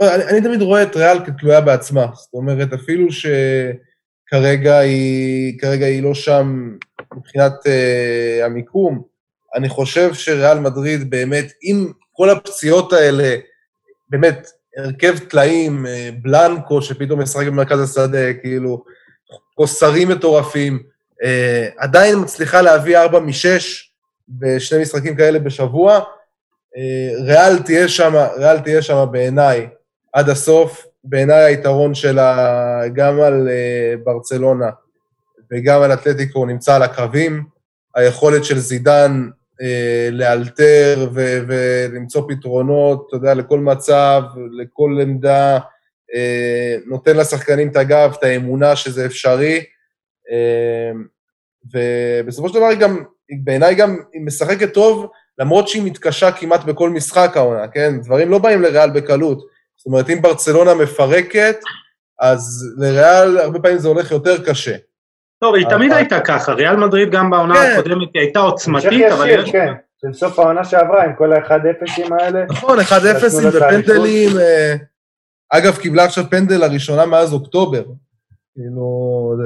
לא, אני, אני תמיד רואה את ריאל כתלויה בעצמה, זאת אומרת, אפילו שכרגע היא, היא לא שם מבחינת uh, המיקום, אני חושב שריאל מדריד באמת, עם כל הפציעות האלה, באמת, הרכב טלאים, אה, בלנקו שפתאום משחק במרכז השדה, כאילו, קוסרים מטורפים, uh, עדיין מצליחה להביא 4 מ-6 בשני משחקים כאלה בשבוע. Uh, ריאל תהיה שם, ריאל תהיה שם בעיניי עד הסוף. בעיניי היתרון שלה גם על ברצלונה וגם על אתלטיקו נמצא על הקרבים. היכולת של זידן לאלתר ו- ולמצוא פתרונות, אתה יודע, לכל מצב, לכל עמדה, uh, נותן לשחקנים את הגב, את האמונה שזה אפשרי. Uh, ובסופו של דבר היא גם, בעיניי גם, היא משחקת טוב, למרות שהיא מתקשה כמעט בכל משחק העונה, כן? דברים לא באים לריאל בקלות. זאת אומרת, אם ברצלונה מפרקת, אז לריאל הרבה פעמים זה הולך יותר קשה. טוב, היא תמיד הייתה ככה, ריאל מדריד גם בעונה כן. הקודמת היא הייתה עוצמתית, אבל יש... כן, של סוף העונה שעברה, עם כל ה-1-0ים האלה. נכון, 1-0 ופנדלים. אה, אגב, קיבלה עכשיו פנדל לראשונה מאז אוקטובר. כאילו,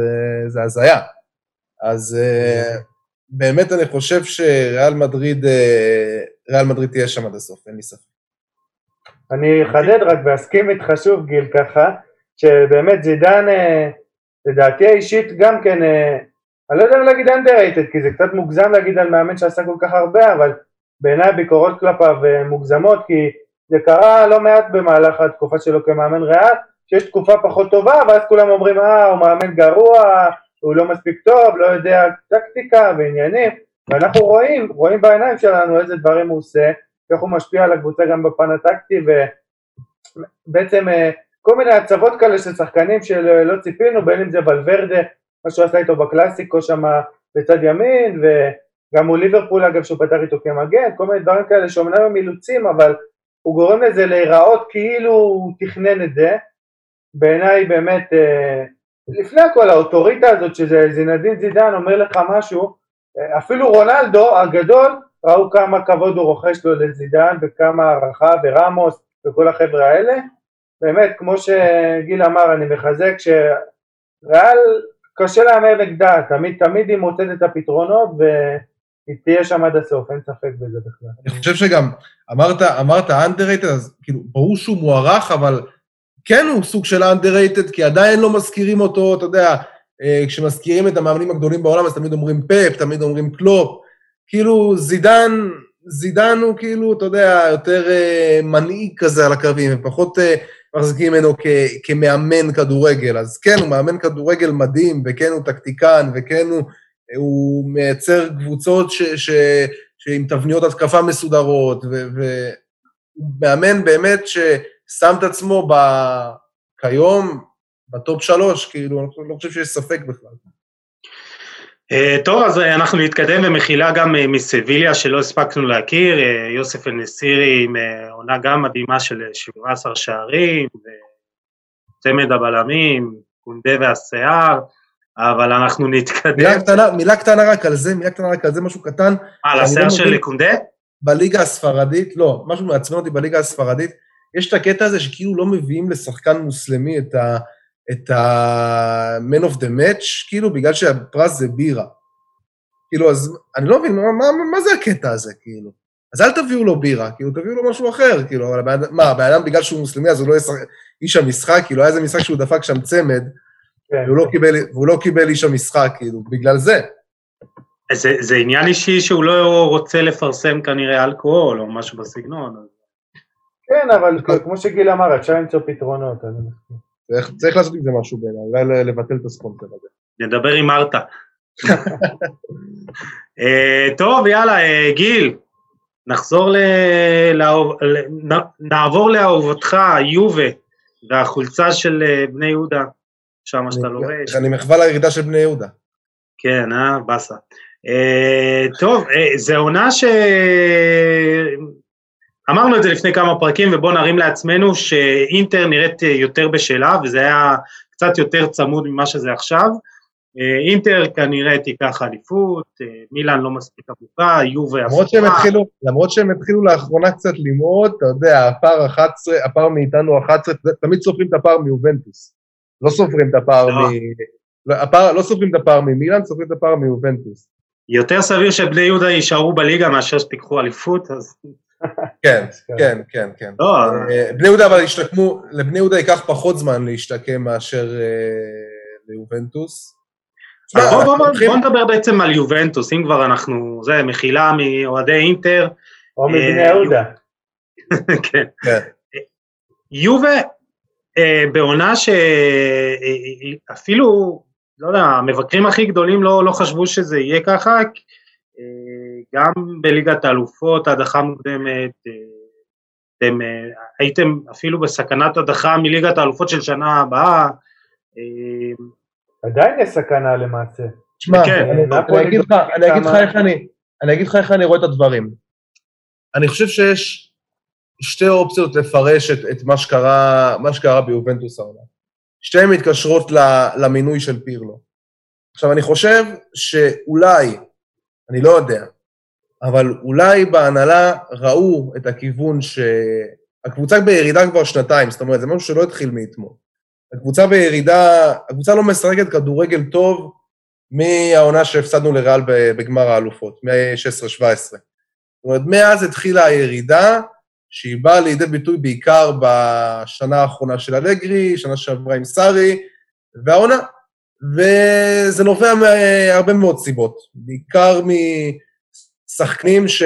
זה הזיה. אז אה, באמת אני חושב שריאל מדריד, אה, ריאל מדריד תהיה שם עד הסוף, אין לי ספק. אני אחדד רק ואסכים איתך שוב, גיל, ככה, שבאמת זידן, אה, לדעתי האישית גם כן, אני לא יודע אם להגיד underrated, כי זה קצת מוגזם להגיד על מאמן שעשה כל כך הרבה, אבל בעיניי הביקורות כלפיו מוגזמות, כי זה קרה לא מעט במהלך התקופה שלו כמאמן ריאל, שיש תקופה פחות טובה, ואז כולם אומרים, אה, הוא מאמן גרוע, הוא לא מספיק טוב, לא יודע טקטיקה ועניינים, ואנחנו רואים, רואים בעיניים שלנו איזה דברים הוא עושה, איך הוא משפיע על הקבוצה גם בפן הטקטי, ובעצם אה, כל מיני הצבות כאלה של שחקנים שלא ציפינו, בין אם זה ולוורדה, מה שהוא עשה איתו בקלאסיקו שם בצד ימין, וגם מול ליברפול אגב שהוא פתח איתו כמגן, כל מיני דברים כאלה שאומנם הם אילוצים, אבל הוא גורם לזה להיראות כאילו הוא תכנן את זה, בעיניי באמת אה, לפני הכל האוטוריטה הזאת שזה זינדין זידן אומר לך משהו, אפילו רונלדו הגדול ראו כמה כבוד הוא רוכש לו לזידן וכמה הערכה ורמוס וכל החבר'ה האלה, באמת כמו שגיל אמר אני מחזק שריאל קשה להמר נגדה, תמיד תמיד היא מוצאת את הפתרונות והיא תהיה שם עד הסוף, אין ספק בזה בכלל. אני חושב שגם אמרת, אמרת underrated, אז כאילו ברור שהוא מוערך אבל כן הוא סוג של underrated, כי עדיין לא מזכירים אותו, אתה יודע, אה, כשמזכירים את המאמנים הגדולים בעולם, אז תמיד אומרים פפ, תמיד אומרים קלופ. כאילו, זידן, זידן הוא כאילו, אתה יודע, יותר אה, מנהיג כזה על הקווים, ופחות אה, מחזיקים ממנו כ- כמאמן כדורגל. אז כן, הוא מאמן כדורגל מדהים, וכן הוא טקטיקן, וכן הוא, הוא מייצר קבוצות ש- ש- שעם תבניות התקפה מסודרות, והוא מאמן באמת ש... שם את עצמו ב... כיום בטופ שלוש, כאילו, אני לא חושב שיש ספק בכלל. Uh, טוב, אז uh, אנחנו נתקדם במחילה גם uh, מסביליה שלא הספקנו להכיר, יוסף אל-נסירי עם עונה גם מדהימה של 17 שערים, וצמד הבלמים, קונדה והשיער, אבל אנחנו נתקדם. מילה קטנה, מילה קטנה רק על זה, מילה קטנה רק על זה, משהו קטן. על השיער לא של קונדה? בליגה הספרדית, לא, משהו מעצבן אותי בליגה הספרדית, יש את הקטע הזה שכאילו לא מביאים לשחקן מוסלמי את ה... את ה-Man of the Match, כאילו, בגלל שהפרס זה בירה. כאילו, אז אני לא מבין, מה, מה, מה זה הקטע הזה, כאילו? אז אל תביאו לו בירה, כאילו, תביאו לו משהו אחר, כאילו, אבל הבן, מה, הבן אדם בגלל שהוא מוסלמי, אז הוא לא ישחק, איש המשחק, כאילו, היה איזה משחק שהוא דפק שם צמד, כן. והוא, לא קיבל, והוא לא קיבל איש המשחק, כאילו, בגלל זה. זה, זה עניין אישי שהוא לא רוצה לפרסם כנראה אלכוהול או משהו בסגנון. כן, אבל כמו שגיל אמר, אפשר למצוא פתרונות. צריך, צריך לעשות עם זה משהו בעיניי, אולי לבטל את הספונסר הזה. נדבר עם ארתה. uh, [laughs] טוב, יאללה, uh, גיל, נחזור ל... לאהוב... נעבור לאהובתך, יובה, והחולצה של uh, בני יהודה, שם שאתה לובש. אני מחווה לירידה של בני יהודה. כן, אה, באסה. אה, טוב, אה, זו עונה ש... אמרנו את זה לפני כמה פרקים, ובואו נרים לעצמנו שאינטר נראית יותר בשלה, וזה היה קצת יותר צמוד ממה שזה עכשיו. אה, אינטר כנראה תיקח אליפות, אה, מילאן לא מספיק עמוקה, יובה למרות שהם התחילו, למרות שהם התחילו לאחרונה קצת ללמוד, אתה יודע, הפער 11, הפער מאיתנו 11, תמיד סופרים את הפער מיובנטוס. לא סופרים את הפער לא. מ... לא, הפער, לא סופרים את הפער ממילאן, סופרים את הפער מיובנטוס. יותר סביר שבני יהודה יישארו בליגה מאשר שתיקחו אליפות, אז... כן, כן, כן, כן. לא, אה, בני יהודה אבל השתקמו, לבני יהודה ייקח פחות זמן להשתקם מאשר ליובנטוס. אז בוא, נדבר בעצם על יובנטוס, אם כבר אנחנו, זה, מחילה מאוהדי אינטר. או מבני אה, יהודה. [laughs] כן. כן. יובה אה, בעונה שאפילו, לא יודע, המבקרים הכי גדולים לא, לא חשבו שזה יהיה ככה, אה, גם בליגת האלופות, הדחה מוקדמת, אתם הייתם אפילו בסכנת הדחה מליגת האלופות של שנה הבאה, עדיין יש סכנה למעשה. תשמע, כן, אני אגיד לך איך אני, אני אגיד לך איך אני רואה את הדברים. אני חושב שיש שתי אופציות לפרש את, את מה שקרה, מה שקרה ביובנטוס העונה. שתיהן מתקשרות למינוי של פירלו. עכשיו, אני חושב שאולי, אני לא יודע, אבל אולי בהנהלה ראו את הכיוון שהקבוצה בירידה כבר שנתיים, זאת אומרת, זה משהו שלא התחיל מאתמול. הקבוצה בירידה, הקבוצה לא משחקת כדורגל טוב מהעונה שהפסדנו לריאל בגמר האלופות, מ-16-17. זאת אומרת, מאז התחילה הירידה, שהיא באה לידי ביטוי בעיקר בשנה האחרונה של אלגרי, שנה שעברה עם סארי, והעונה. וזה נובע מהרבה מאוד סיבות, בעיקר משחקנים ש...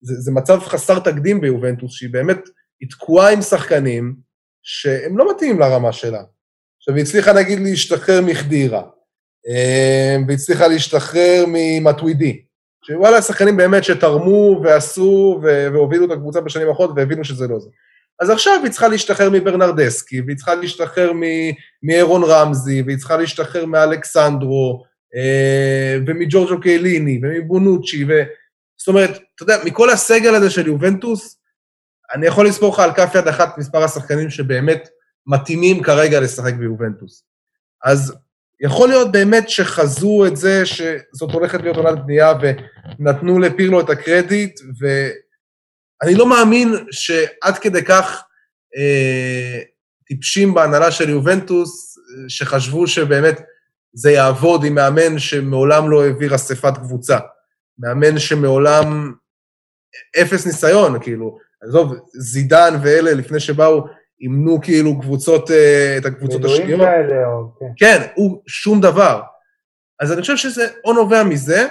זה, זה מצב חסר תקדים ביובנטוס, שהיא באמת, היא תקועה עם שחקנים, שהם לא מתאימים לרמה שלה. עכשיו, היא הצליחה נגיד להשתחרר מחדירה, אה, והצליחה להשתחרר ממטווידי, שוואלה, שחקנים באמת שתרמו ועשו והובילו את הקבוצה בשנים האחרונות והבינו שזה לא זה. אז עכשיו היא צריכה להשתחרר מברנרדסקי, והיא צריכה להשתחרר מאירון רמזי, והיא צריכה להשתחרר מאלכסנדרו, אה, ומג'ורג'ו קייליני, ומבונוצ'י, ו... זאת אומרת, אתה יודע, מכל הסגל הזה של יובנטוס, אני יכול לספור לך על כף יד אחת מספר השחקנים שבאמת מתאימים כרגע לשחק ביובנטוס. אז יכול להיות באמת שחזו את זה שזאת הולכת להיות עונת בנייה ונתנו לפירלו את הקרדיט, ואני לא מאמין שעד כדי כך אה, טיפשים בהנהלה של יובנטוס, שחשבו שבאמת זה יעבוד עם מאמן שמעולם לא העביר אספת קבוצה. מאמן שמעולם אפס ניסיון, כאילו, עזוב, זידן ואלה, לפני שבאו, אימנו כאילו קבוצות, אה, את הקבוצות השניות. כאלה, או... כן. כן, הוא שום דבר. אז אני חושב שזה או נובע מזה,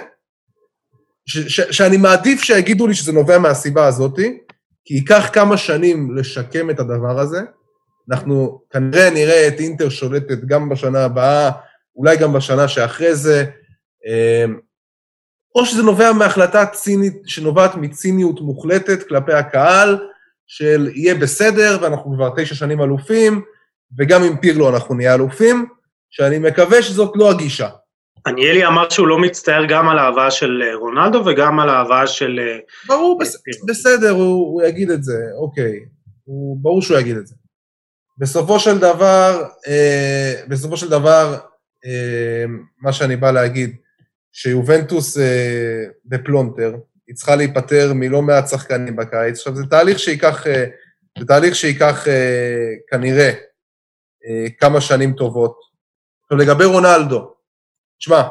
ש, ש, שאני מעדיף שיגידו לי שזה נובע מהסיבה הזאתי, כי ייקח כמה שנים לשקם את הדבר הזה. אנחנו כנראה נראה את אינטר שולטת גם בשנה הבאה, אולי גם בשנה שאחרי זה. אה, או שזה נובע מהחלטה צינית, שנובעת מציניות מוחלטת כלפי הקהל, של יהיה בסדר, ואנחנו כבר תשע שנים אלופים, וגם עם פירלו אנחנו נהיה אלופים, שאני מקווה שזאת לא הגישה. עניאלי אמר שהוא לא מצטער גם על האהבה של אה, רונלדו וגם על האהבה של... אה, ברור, בס... בסדר, הוא, הוא יגיד את זה, אוקיי. הוא, ברור שהוא יגיד את זה. בסופו של דבר, אה, בסופו של דבר, אה, מה שאני בא להגיד, שיובנטוס אה, בפלונטר, היא צריכה להיפטר מלא מעט שחקנים בקיץ. עכשיו, זה תהליך שייקח, אה, זה תהליך שייקח אה, כנראה אה, כמה שנים טובות. עכשיו, לגבי רונלדו, תשמע,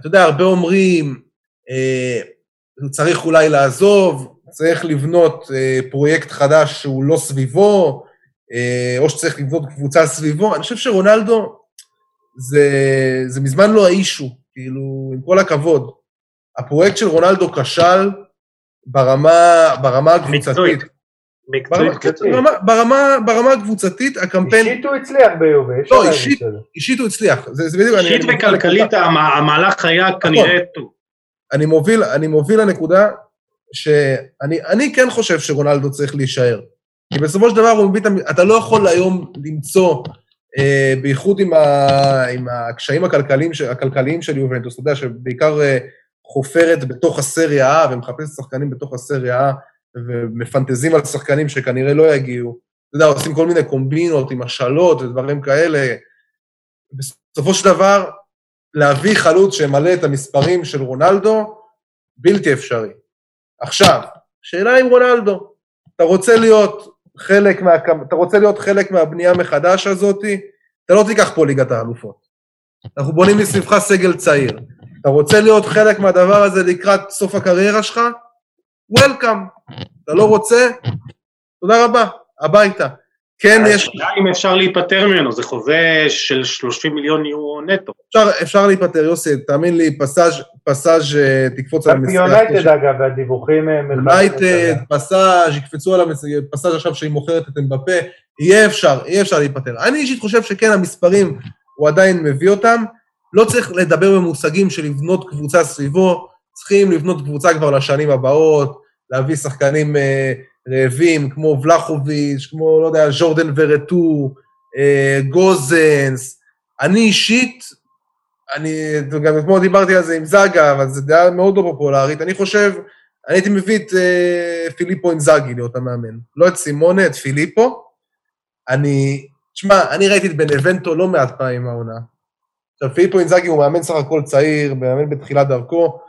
אתה יודע, הרבה אומרים, צריך אולי לעזוב, צריך לבנות פרויקט חדש שהוא לא סביבו, או שצריך לבנות קבוצה סביבו. אני חושב שרונלדו זה, זה מזמן לא האישו, כאילו, עם כל הכבוד. הפרויקט של רונלדו כשל ברמה, ברמה הקבוצתית. ברמה, ברמה, ברמה הקבוצתית, הקמפיין... אישית הוא הצליח ביובה, לא, אישית, אישית הוא הצליח. זה, זה בדיוק... אישית אני, וכלכלית אני, המהלך היה נכון. כנראה טוב. אני מוביל, אני מוביל לנקודה שאני כן חושב שרונלדו צריך להישאר. כי בסופו של דבר הוא מביא את... אתה לא יכול היום למצוא בייחוד עם, ה, עם הקשיים הכלכליים, הכלכליים של יובנטוס, אתה יודע שבעיקר אה, חופרת בתוך הסריה A ומחפשת שחקנים בתוך הסריה A ומפנטזים על שחקנים שכנראה לא יגיעו. אתה יודע, עושים כל מיני קומבינות עם השאלות ודברים כאלה. בסופו של דבר, להביא חלוץ שמלא את המספרים של רונלדו, בלתי אפשרי. עכשיו, שאלה עם רונלדו, אתה רוצה להיות חלק, מה, אתה רוצה להיות חלק מהבנייה מחדש הזאתי, אתה לא תיקח פה ליגת האלופות. אנחנו בונים מסביבך סגל צעיר. אתה רוצה להיות חלק מהדבר הזה לקראת סוף הקריירה שלך? וולקאם. אתה לא רוצה? תודה רבה, הביתה. כן, יש... השאלה אם אפשר להיפטר ממנו, זה חוזה של 30 מיליון יורו נטו. אפשר, אפשר להיפטר, יוסי, תאמין לי, פסאז' פסאז' אה, תקפוץ על המסיעה. יונייטד אגב, הדיווחים... אה, יונייטד, פסאז', יקפצו על המסיעה, פסאז' עכשיו שהיא מוכרת את אמבפה, יהיה אפשר, יהיה אפשר להיפטר. אני אישית חושב שכן, המספרים, הוא עדיין מביא אותם. לא צריך לדבר במושגים של לבנות קבוצה סביבו, צריכים לבנות קבוצה כבר לשנים הבאות, להביא שחקנים... רעבים, כמו ולחוביץ', כמו, לא יודע, ז'ורדן ורטו, אה, גוזנס. אני אישית, אני גם אתמול דיברתי על זה עם זאגה, אבל זו דעה מאוד לא פופולרית. אני חושב, אני הייתי מביא את אה, פיליפו עם זאגי להיות המאמן. לא את סימונה, את פיליפו. אני, תשמע, אני ראיתי את בנבנטו לא מעט פעמים העונה. עכשיו, פיליפו אינזאגי הוא מאמן סך הכל צעיר, מאמן בתחילת דרכו.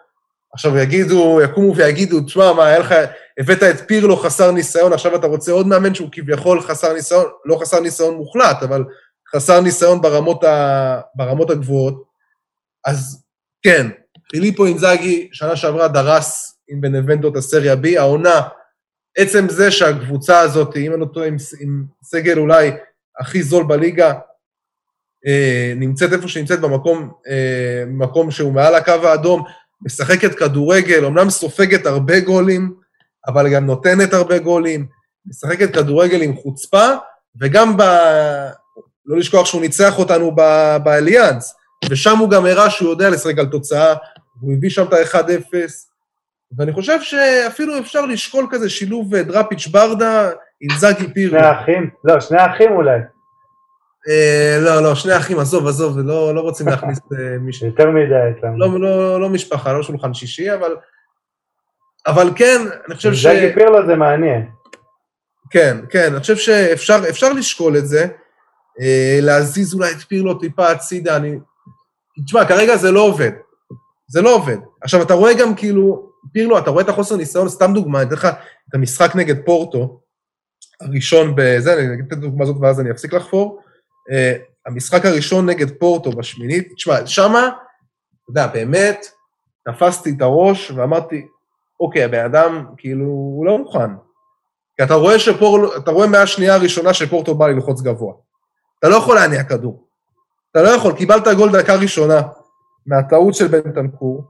עכשיו יגידו, יקומו ויגידו, תשמע, מה, היה לך, הבאת את פירלו חסר ניסיון, עכשיו אתה רוצה עוד מאמן שהוא כביכול חסר ניסיון, לא חסר ניסיון מוחלט, אבל חסר ניסיון ברמות, ה, ברמות הגבוהות. אז כן, פיליפו אינזאגי שנה שעברה דרס עם בנבנטו את הסריה B, העונה, עצם זה שהקבוצה הזאת, אם אני לא טועה, עם, עם סגל אולי הכי זול בליגה, אה, נמצאת איפה שנמצאת במקום אה, מקום שהוא מעל הקו האדום, משחקת כדורגל, אמנם סופגת הרבה גולים, אבל גם נותנת הרבה גולים, משחקת כדורגל עם חוצפה, וגם ב... לא לשכוח שהוא ניצח אותנו באליאנס, ושם הוא גם הראה שהוא יודע לשחק על תוצאה, הוא הביא שם את ה-1-0, ואני חושב שאפילו אפשר לשקול כזה שילוב אה, דראפיץ' ברדה עם זאגי פירו. שני אחים? לא, שני אחים אולי. אה, לא, לא, שני אחים, עזוב, עזוב, לא, לא רוצים [laughs] להכניס אה, מישהו. יותר מדי אצלנו. לא, לא, לא משפחה, לא שולחן שישי, אבל... אבל כן, אני חושב ש... זאגי פירלו זה מעניין. כן, כן, אני חושב שאפשר לשקול את זה, אה, להזיז אולי את פירלו טיפה הצידה, אני... תשמע, כרגע זה לא עובד. זה לא עובד. עכשיו, אתה רואה גם כאילו, פירלו, אתה רואה את החוסר ניסיון, סתם דוגמה, אני אתן לך את המשחק נגד פורטו, הראשון בזה, אני אגיד את הדוגמה הזאת ואז אני אפסיק לחפור. Uh, המשחק הראשון נגד פורטו בשמינית, תשמע, שמה, אתה יודע, באמת, תפסתי את הראש ואמרתי, אוקיי, הבן אדם, כאילו, הוא לא מוכן. כי אתה רואה שפור, אתה רואה מהשנייה הראשונה שפורטו בא ללחוץ גבוה. אתה לא יכול להניע כדור. אתה לא יכול, קיבלת גול דקה ראשונה מהטעות של בן תנקור.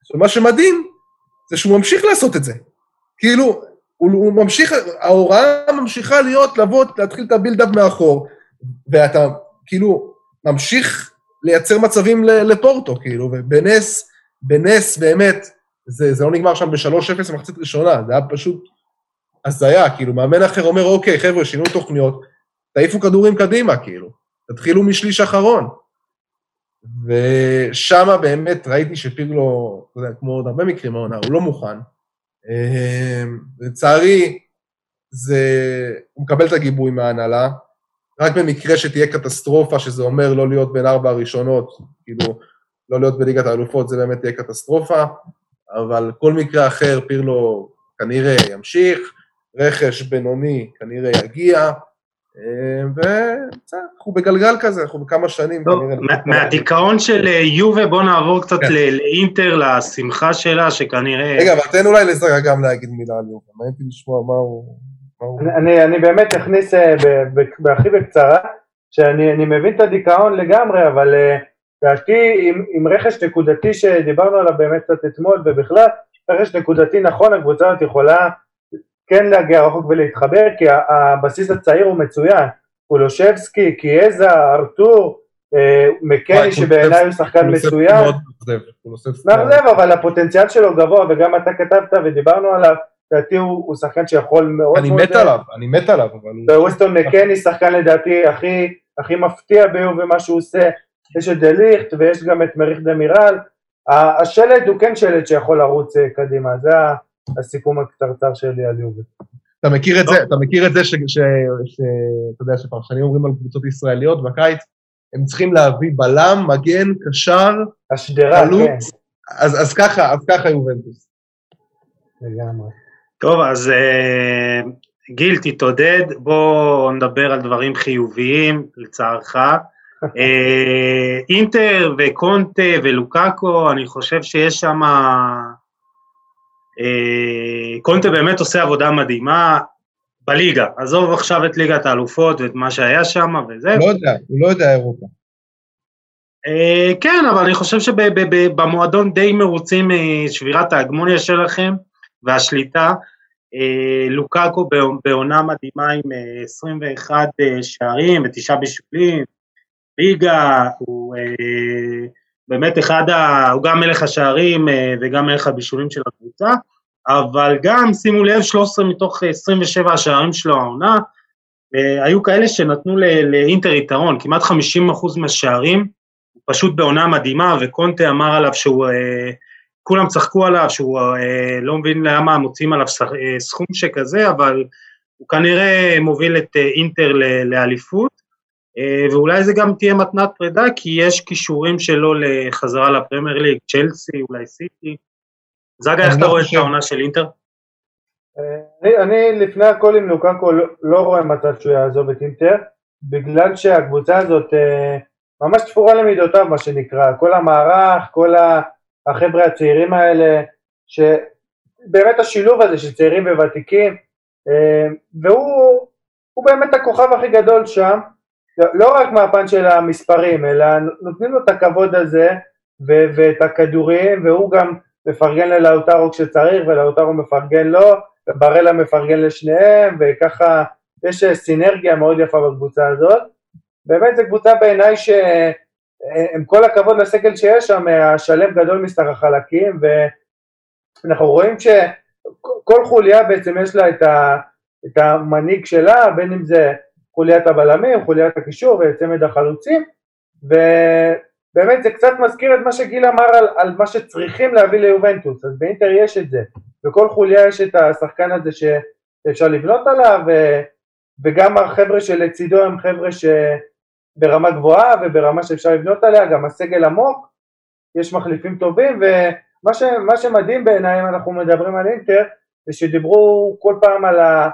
עכשיו, מה שמדהים זה שהוא ממשיך לעשות את זה. כאילו, הוא, הוא ממשיך, ההוראה ממשיכה להיות, לבוא, להתחיל את הבילדאפ מאחור, ואתה כאילו ממשיך לייצר מצבים לפורטו, כאילו, ובנס, בנס באמת, זה, זה לא נגמר שם ב-3-0 במחצית ראשונה, זה היה פשוט הזיה, כאילו, מאמן אחר אומר, אוקיי, חבר'ה, שינו תוכניות, תעיפו כדורים קדימה, כאילו, תתחילו משליש אחרון. ושמה באמת ראיתי שפירלו, אתה יודע, כמו עוד הרבה מקרים מהעונה, הוא לא מוכן. אמ, לצערי, זה, הוא מקבל את הגיבוי מההנהלה, רק במקרה שתהיה קטסטרופה, שזה אומר לא להיות בין ארבע הראשונות, כאילו, לא להיות בליגת האלופות, זה באמת תהיה קטסטרופה, אבל כל מקרה אחר, פירלו כנראה ימשיך, רכש בינוני כנראה יגיע, אה, ובסדר, אנחנו בגלגל כזה, אנחנו בכמה שנים טוב, כנראה... מהדיכאון של אה, יובה, בואו נעבור קצת כן. לאינטר, לשמחה שלה, שכנראה... רגע, אבל תן אולי לזרע גם להגיד מילה על יובה, מעניין לשמוע מה הוא... אני, אני באמת אכניס אה, בהכי בקצרה, שאני מבין את הדיכאון לגמרי, אבל אה, עם, עם רכש נקודתי שדיברנו עליו באמת קצת אתמול, ובכלל, רכש נקודתי נכון, הקבוצה הזאת יכולה כן להגיע רחוק ולהתחבר, כי הבסיס הצעיר הוא מצוין, קולושבסקי, קיאזה, ארתור, אה, מקני שבעיניי הוא שחקן מצוין, מאכזב, אבל הפוטנציאל שלו גבוה, וגם אתה כתבת ודיברנו עליו, לדעתי הוא, הוא שחקן שיכול מאוד... אני מת עליו, אני מת עליו, אבל... וווסטון מקני שחקן לדעתי הכי, הכי מפתיע ביובה מה שהוא עושה, יש את דליכט ויש גם את מריך דמירל, השלד הוא כן שלד שיכול לרוץ אה, קדימה, זה הסיכום הקצרצר שלי על יובה. אתה מכיר את זה, אתה מכיר את זה שאתה יודע שפרשנים אומרים על קבוצות ישראליות בקיץ, הם צריכים להביא בלם, מגן, קשר, השדרה, כן. אז, אז ככה, אז ככה יובנטוס. לגמרי. טוב, אז uh, גיל, תתעודד, בואו נדבר על דברים חיוביים, לצערך. uh, אינטר וקונטה ולוקאקו, אני חושב שיש שם... Uh, קונטה באמת עושה עבודה מדהימה בליגה, עזוב עכשיו את ליגת האלופות ואת מה שהיה שם וזה. לא יודע, הוא לא יודע אירופה. Uh, כן, אבל אני חושב שבמועדון די מרוצים משבירת ההגמוניה שלכם והשליטה. Uh, לוקאקו בעונה מדהימה עם 21 uh, שערים ותשעה בישולים, ליגה, הוא באמת אחד, ה, הוא גם מלך השערים וגם מלך הבישולים של הקבוצה, אבל גם, שימו לב, 13 מתוך 27 השערים שלו העונה, היו כאלה שנתנו לאינטר יתרון, כמעט 50% מהשערים, פשוט בעונה מדהימה, וקונטה אמר עליו שהוא, אה, כולם צחקו עליו, שהוא אה, לא מבין למה מוצאים עליו אה, סכום שכזה, אבל הוא כנראה מוביל את אה, אינטר לאליפות, ואולי זה גם תהיה מתנת פרידה, כי יש כישורים שלו לחזרה לפרמייר ליג, צ'לסי, אולי סיטי. זאגה, איך אתה רואה את העונה של אינטר? אני, אני לפני הכל עם לוקקו לא, לא רואה מצב שהוא יעזוב את אינטר, בגלל שהקבוצה הזאת אה, ממש תפורה למידותיו מה שנקרא, כל המערך, כל החבר'ה הצעירים האלה, שבאמת השילוב הזה של צעירים וותיקים, אה, והוא באמת הכוכב הכי גדול שם, לא רק מהפן של המספרים, אלא נותנים לו את הכבוד הזה ו- ואת הכדורים, והוא גם מפרגן ללאוטרו כשצריך, ולאוטרו מפרגן לו, וברלה מפרגן לשניהם, וככה יש סינרגיה מאוד יפה בקבוצה הזאת. באמת זו קבוצה בעיניי שעם כל הכבוד לסגל שיש שם, השלם גדול מסך החלקים, ואנחנו רואים שכל חוליה בעצם יש לה את, ה, את המנהיג שלה, בין אם זה חוליית הבלמים, חוליית הקישור וצמד החלוצים, ובאמת זה קצת מזכיר את מה שגיל אמר על, על מה שצריכים להביא ליובנטוס, אז באינטר יש את זה, בכל חוליה יש את השחקן הזה שאפשר לבנות עליו, ו, וגם החבר'ה שלצידו הם חבר'ה ש... ברמה גבוהה וברמה שאפשר לבנות עליה, גם הסגל עמוק, יש מחליפים טובים, ומה ש, שמדהים בעיניי, אם אנחנו מדברים על אינטר, זה שדיברו כל פעם על ה...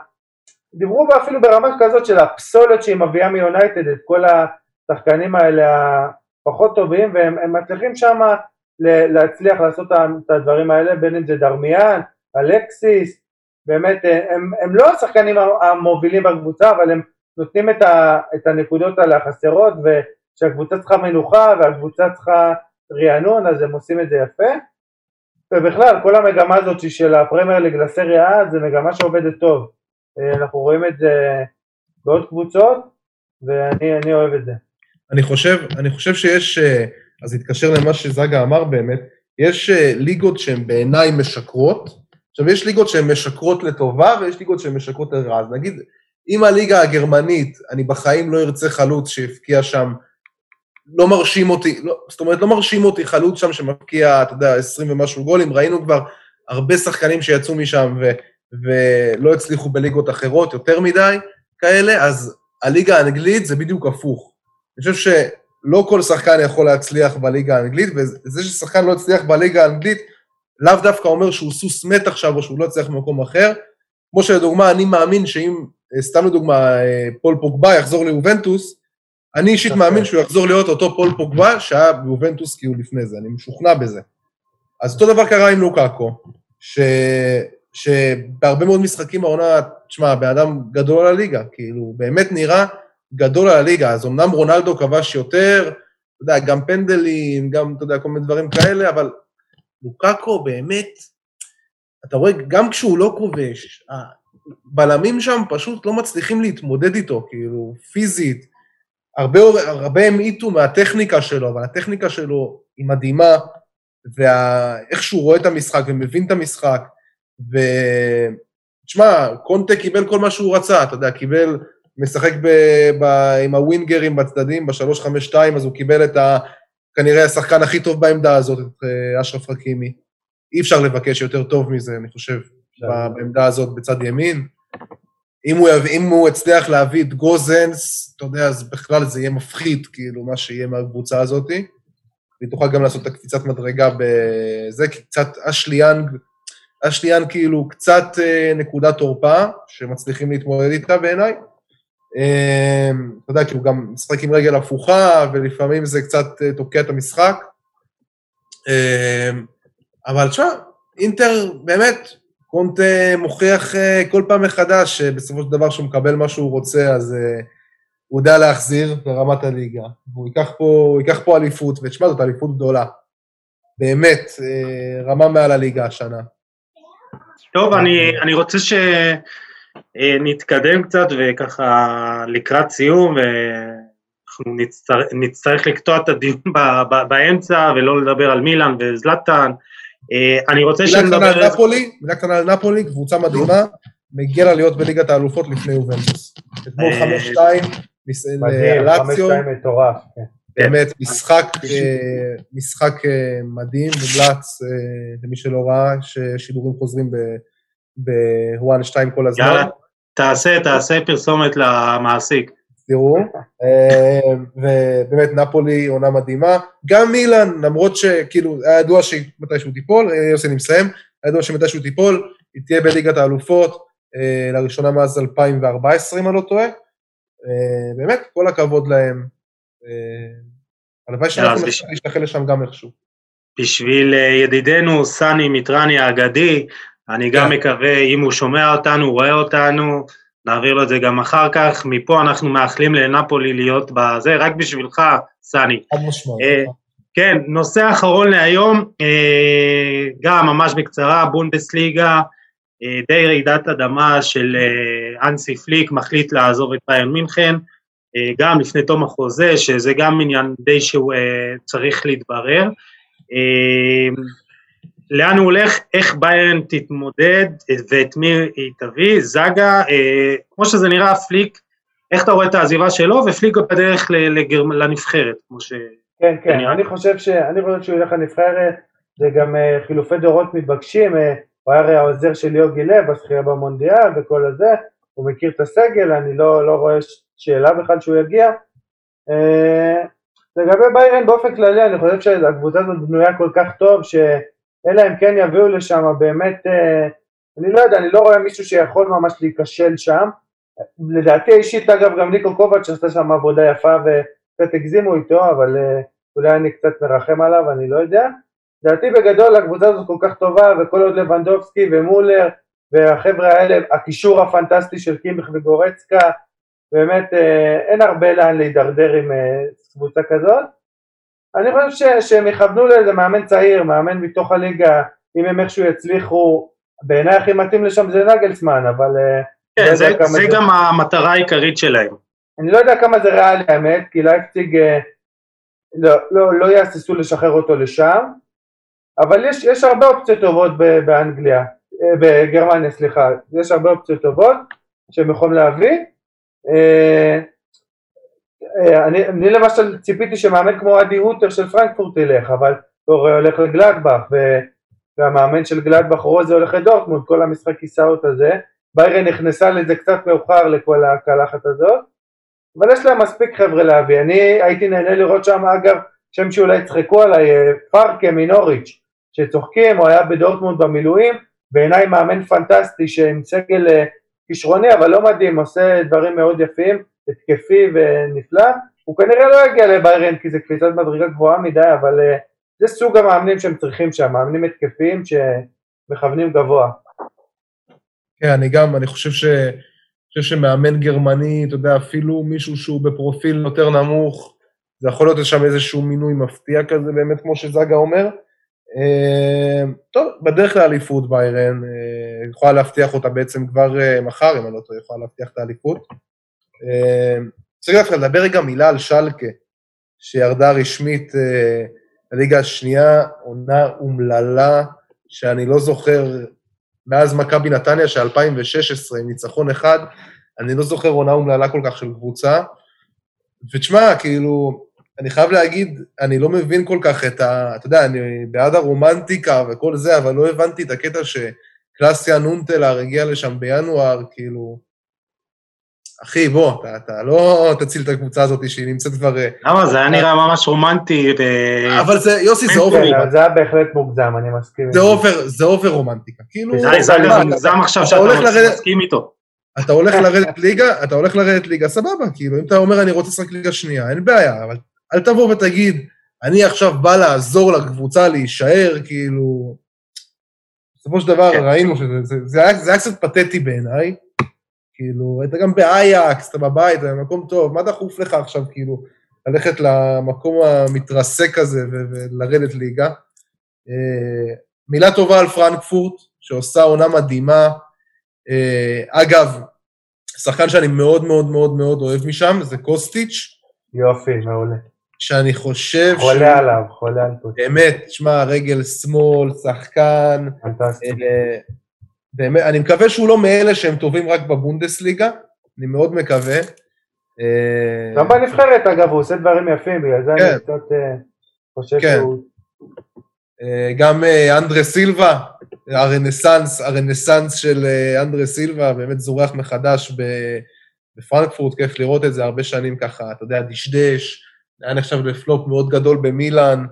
דיברו אפילו ברמה כזאת של הפסולת שהיא מביאה מיונייטד, את כל השחקנים האלה הפחות טובים, והם מצליחים שם להצליח לעשות את הדברים האלה, בין אם זה דרמיאן, אלקסיס, באמת, הם, הם לא השחקנים המובילים בקבוצה, אבל הם נותנים את, ה, את הנקודות על החסרות ושהקבוצה צריכה מנוחה והקבוצה צריכה רענון אז הם עושים את זה יפה. ובכלל כל המגמה הזאת של הפרמייר ליג לסריה A זה מגמה שעובדת טוב. אה, אנחנו רואים את זה בעוד קבוצות ואני אוהב את זה. אני חושב, אני חושב שיש, אה, אז התקשר למה שזגה אמר באמת, יש אה, ליגות שהן בעיניי משקרות, עכשיו יש ליגות שהן משקרות לטובה ויש ליגות שהן משקרות לרעה, אז נגיד אם הליגה הגרמנית, אני בחיים לא ארצה חלוץ שהבקיע שם, לא מרשים אותי, לא, זאת אומרת, לא מרשים אותי חלוץ שם שמבקיע, אתה יודע, 20 ומשהו גולים, ראינו כבר הרבה שחקנים שיצאו משם ו, ולא הצליחו בליגות אחרות, יותר מדי כאלה, אז הליגה האנגלית זה בדיוק הפוך. אני חושב שלא כל שחקן יכול להצליח בליגה האנגלית, וזה ששחקן לא הצליח בליגה האנגלית, לאו דווקא אומר שהוא סוס מת עכשיו או שהוא לא הצליח במקום אחר. כמו שלדוגמה, אני מאמין שאם סתם לדוגמה, אה, פול פוגבה יחזור ליובנטוס, אני אישית מאמין שהוא יחזור להיות אותו פול פוגבה שהיה ביובנטוס כאילו לפני זה, אני משוכנע בזה. אז אותו דבר קרה עם לוקאקו, ש... שבהרבה מאוד משחקים העונה, תשמע, בן אדם גדול על הליגה, כאילו, באמת נראה גדול על הליגה, אז אמנם רונלדו כבש יותר, אתה יודע, גם פנדלים, גם, אתה יודע, כל מיני דברים כאלה, אבל לוקאקו באמת, אתה רואה, גם כשהוא לא כובש, בלמים שם פשוט לא מצליחים להתמודד איתו, כאילו, פיזית. הרבה, הרבה המעיטו מהטכניקה שלו, אבל הטכניקה שלו היא מדהימה, ואיך שהוא רואה את המשחק ומבין את המשחק, ו... תשמע, קונטה קיבל כל מה שהוא רצה, אתה יודע, קיבל משחק ב, ב, עם הווינגרים בצדדים, ב-352, אז הוא קיבל את ה... כנראה השחקן הכי טוב בעמדה הזאת, את אה, אשרף חכימי. אי אפשר לבקש יותר טוב מזה, אני חושב, בעמדה הזאת בצד ימין. אם הוא, אם הוא הצליח להביא את גוזנס, אתה יודע, אז בכלל זה יהיה מפחיד, כאילו, מה שיהיה מהקבוצה הזאת. והיא תוכל גם לעשות את הקפיצת מדרגה בזה, כי קצת אשלי יאנג, אשלי יאנג כאילו קצת אה, נקודת תורפה, שמצליחים להתמודד איתה בעיניי. אה, אתה יודע, כי הוא גם משחק עם רגל הפוכה, ולפעמים זה קצת אה, תוקע את המשחק. אה, אבל תשמע, אינטר באמת, קונטה מוכיח אה, כל פעם מחדש שבסופו של דבר שהוא מקבל מה שהוא רוצה, אז אה, הוא יודע להחזיר לרמת הליגה. והוא ייקח פה, הוא ייקח פה אליפות, ותשמע, זאת אליפות גדולה. באמת, אה, רמה מעל הליגה השנה. טוב, אני, אני רוצה שנתקדם קצת וככה לקראת סיום, ואנחנו נצטרך, נצטרך לקטוע את הדיון באמצע ולא לדבר על מילאן וזלטן. אה, אני רוצה שנדבר... מילה קטנה על נפולי, מילה קטנה על נפולי, קבוצה מדהימה, מגיע לה להיות בליגת האלופות לפני יובנטוס. אתמול 5-2, מדהים, 5-2 מטורף. כן. באמת, משחק, אה, אה, מדהים, מומלץ למי שלא ראה, ששידורים חוזרים בוואן 2 כל הזמן. יאללה, תעשה, תעשה פרסומת למעסיק. תראו, אה, ובאמת נפולי עונה מדהימה. גם מילאן, למרות שכאילו היה ידוע שמתישהו תיפול, אה, יוסי אני מסיים, היה ידוע שמתישהו תיפול, היא תהיה בליגת האלופות, אה, לראשונה מאז 2014 אם אני לא טועה. באמת, כל הכבוד להם. הלוואי שאנחנו נשתחל לשם גם איכשהו. בשביל ידידנו סני מיטרני האגדי, אני גם כן. מקווה, אם הוא שומע אותנו, רואה אותנו, נעביר לו את זה גם אחר כך. מפה אנחנו מאחלים לנפולי להיות בזה, רק בשבילך, סני. חד משמעות. אה, כן, נושא אחרון להיום, אה, גם ממש בקצרה, בונדסליגה, אה, די רעידת אדמה של אנסי פליק, מחליט לעזוב את ביון מינכן, גם לפני תום החוזה, שזה גם עניין די שהוא צריך להתברר. לאן הוא הולך, איך ביירן תתמודד ואת מי היא תביא, זאגה, אה, כמו שזה נראה, פליק, איך אתה רואה את העזיבה שלו, ופליק בדרך לגר... לנבחרת, כמו ש... כן, כן, אני חושב, ש... אני חושב שהוא ילך לנבחרת, זה גם אה, חילופי דורות מתבקשים, אה, הוא היה הרי העוזר של יוגי לב, הזכייה במונדיאל וכל הזה, הוא מכיר את הסגל, אני לא, לא רואה שאלה בכלל שהוא יגיע. אה, לגבי ביירן באופן כללי, אני חושב שהקבוצה הזאת בנויה כל כך טוב, ש... אלא אם כן יביאו לשם באמת, אה, אני לא יודע, אני לא רואה מישהו שיכול ממש להיכשל שם. לדעתי אישית, אגב, גם ניקו קובץ' עשתה שם עבודה יפה וקצת הגזימו איתו, אבל אה, אולי אני קצת מרחם עליו, אני לא יודע. לדעתי בגדול הקבוצה הזאת כל כך טובה, וכל עוד לבנדובסקי ומולר והחבר'ה האלה, הקישור הפנטסטי של קימיך וגורצקה, באמת אה, אין הרבה לאן להידרדר עם קבוצה כזאת. אני חושב שהם יכוונו לאיזה מאמן צעיר, מאמן מתוך הליגה, אם הם איכשהו יצליחו, בעיניי הכי מתאים לשם זה נגלסמן, אבל... אה, כן, לא זה, זה, זה גם המטרה העיקרית שלהם. אני לא יודע כמה זה ריאלי האמת, כי לייפציג אה, לא, לא, לא יהססו לשחרר אותו לשם, אבל יש, יש הרבה אופציות טובות באנגליה, אה, בגרמניה, סליחה, יש הרבה אופציות טובות שהם יכולים להביא. אה, אני, אני למשל ציפיתי שמאמן כמו אדי הוטר של פרנקפורט ילך, אבל הוא הולך לגלדבך, והמאמן של גלדבך רוזה הולך לדורטמונד, כל המשחק כיסאות הזה, ביירן נכנסה לזה קצת מאוחר לכל הקלחת הזאת, אבל יש להם מספיק חבר'ה להביא, אני הייתי נהנה לראות שם אגב, שם שאולי יצחקו עליי, אה, פארקה מנוריץ', שצוחקים, הוא היה בדורטמונד במילואים, בעיניי מאמן פנטסטי שעם סגל אה, כישרוני אבל לא מדהים, עושה דברים מאוד יפים, התקפי ונפלא, הוא כנראה לא יגיע לביירן כי זה קפיצת מדרגה גבוהה מדי, אבל uh, זה סוג המאמנים שהם צריכים שם, מאמנים התקפיים שמכוונים גבוה. כן, אני גם, אני חושב ש... חושב שמאמן גרמני, אתה יודע, אפילו מישהו שהוא בפרופיל יותר נמוך, זה יכול להיות שם איזשהו מינוי מפתיע כזה, באמת, כמו שזאגה אומר. Uh, טוב, בדרך לאליפות ביירן, uh, יכולה להבטיח אותה בעצם כבר מחר, אם אני לא טועה, יכולה להבטיח את האליפות. צריך דווקא לדבר רגע מילה על שלקה, שירדה רשמית לליגה השנייה, עונה אומללה, שאני לא זוכר, מאז מכבי נתניה של 2016, עם ניצחון אחד, אני לא זוכר עונה אומללה כל כך של קבוצה. ותשמע, כאילו, אני חייב להגיד, אני לא מבין כל כך את ה... אתה יודע, אני בעד הרומנטיקה וכל זה, אבל לא הבנתי את הקטע שקלאסיה נונטלר הגיע לשם בינואר, כאילו... אחי, בוא, אתה, אתה לא תציל את הקבוצה הזאת שהיא נמצאת כבר... אה, למה? זה היה נראה ממש רומנטי. ו... אבל זה, יוסי, זה over כן, רומנטיקה. זה היה בהחלט מוגזם, אני מסכים. זה over, זה over רומנטיקה. כאילו... זה מוגזם עכשיו אתה שאתה מסכים איתו. אתה הולך לרדת ליגה, אתה הולך לרדת ליגה, סבבה, כאילו, אם אתה אומר אני רוצה לשחק ליגה שנייה, אין בעיה, אבל אל תבוא ותגיד, אני עכשיו בא לעזור לקבוצה להישאר, כאילו... בסופו של דבר כן. ראינו שזה זה, זה היה, זה היה קצת פתטי בעיניי, כאילו, היית גם באייקס, אתה בבית, זה מקום טוב, מה דחוף לך עכשיו, כאילו, ללכת למקום המתרסק הזה ולרדת ליגה? אה, מילה טובה על פרנקפורט, שעושה עונה מדהימה. אה, אגב, שחקן שאני מאוד מאוד מאוד מאוד אוהב משם, זה קוסטיץ', יופי, מעולה. שאני חושב חולה עליו, חולה על פה. באמת, שמע, רגל שמאל, שחקן, פנטסטי. באמת, אני מקווה שהוא לא מאלה שהם טובים רק בבונדסליגה, אני מאוד מקווה. אה, גם בנבחרת, אגב, הוא עושה דברים יפים, בגלל זה כן. אני קצת אה, חושב כן. שהוא... אה, גם אנדרה סילבה, הרנסאנס, הרנסאנס של אנדרה סילבה, באמת זורח מחדש בפרנקפורט, כיף לראות את זה, הרבה שנים ככה, אתה יודע, דשדש, היה נחשב לפלופ מאוד גדול במילאן,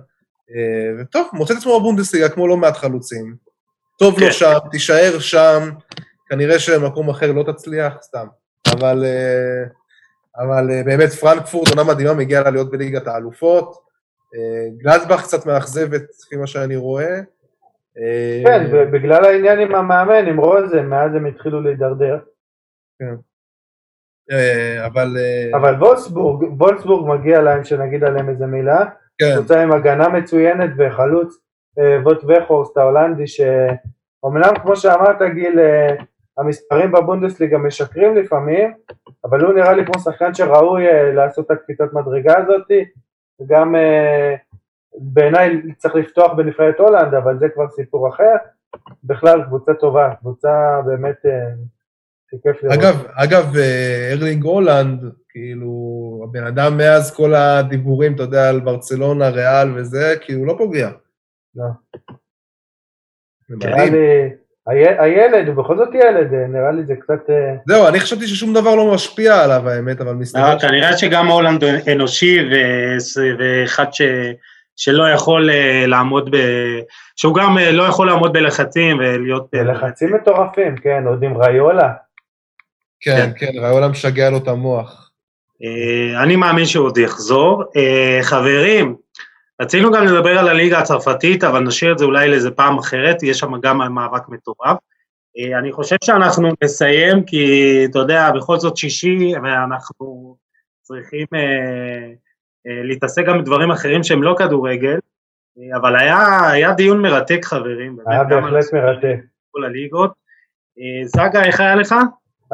וטוב, מוצא את עצמו בבונדסליגה כמו לא מעט חלוצים. טוב לו כן. שם, תישאר שם, כנראה שבמקום אחר לא תצליח, סתם. אבל, אה, אבל אה, באמת פרנקפורט, עונה מדהימה, מגיעה לה להיות בליגת האלופות. אה, גלדבך קצת מאכזבת, לפי מה שאני רואה. אה, כן, ובגלל העניין עם המאמן, עם רוזן, מאז הם התחילו להידרדר. אה, אבל... אבל וולסבורג, וולסבורג מגיע להם שנגיד עליהם איזה מילה. כן, קבוצה עם הגנה מצוינת וחלוץ ווט וכורסט ההולנדי, שאומנם כמו שאמרת גיל, אה, המספרים בבונדסליגה משקרים לפעמים, אבל הוא נראה לי כמו שחקן שראוי אה, לעשות את הקפיצת מדרגה הזאת, וגם אה, בעיניי צריך לפתוח בנבחרת הולנד, אבל זה כבר סיפור אחר. בכלל קבוצה טובה, קבוצה באמת שכיף לראות. אגב, אגב, ארלינג הולנד, כאילו, הבן אדם מאז כל הדיבורים, אתה יודע, על ברצלונה, ריאל וזה, כאילו, לא פוגע. לא. זה נראה. לי, הי- הילד, הוא בכל זאת ילד, אה, נראה לי זה קצת... אה, זהו, אני חשבתי ששום דבר לא משפיע עליו, האמת, אבל מסתבר... לא, כנראה שגם הולנד אנושי ואחד ש... שלא יכול אה, לעמוד ב... שהוא גם אה, לא יכול לעמוד בלחצים ולהיות... אה, זה לחצים מטורפים, כן, עוד עם ריולה. כן, כן, ראולה משגע לו את המוח. אני מאמין שהוא עוד יחזור. חברים, רצינו גם לדבר על הליגה הצרפתית, אבל נשאיר את זה אולי לאיזה פעם אחרת, יש שם גם מאבק מטורף. אה, אני חושב שאנחנו נסיים, כי אתה יודע, בכל זאת שישי, ואנחנו צריכים אה, אה, להתעסק גם בדברים אחרים שהם לא כדורגל, אה, אבל היה, היה דיון מרתק, חברים. היה בהחלט מרתק. כל הליגות. אה, זגה, איך היה לך?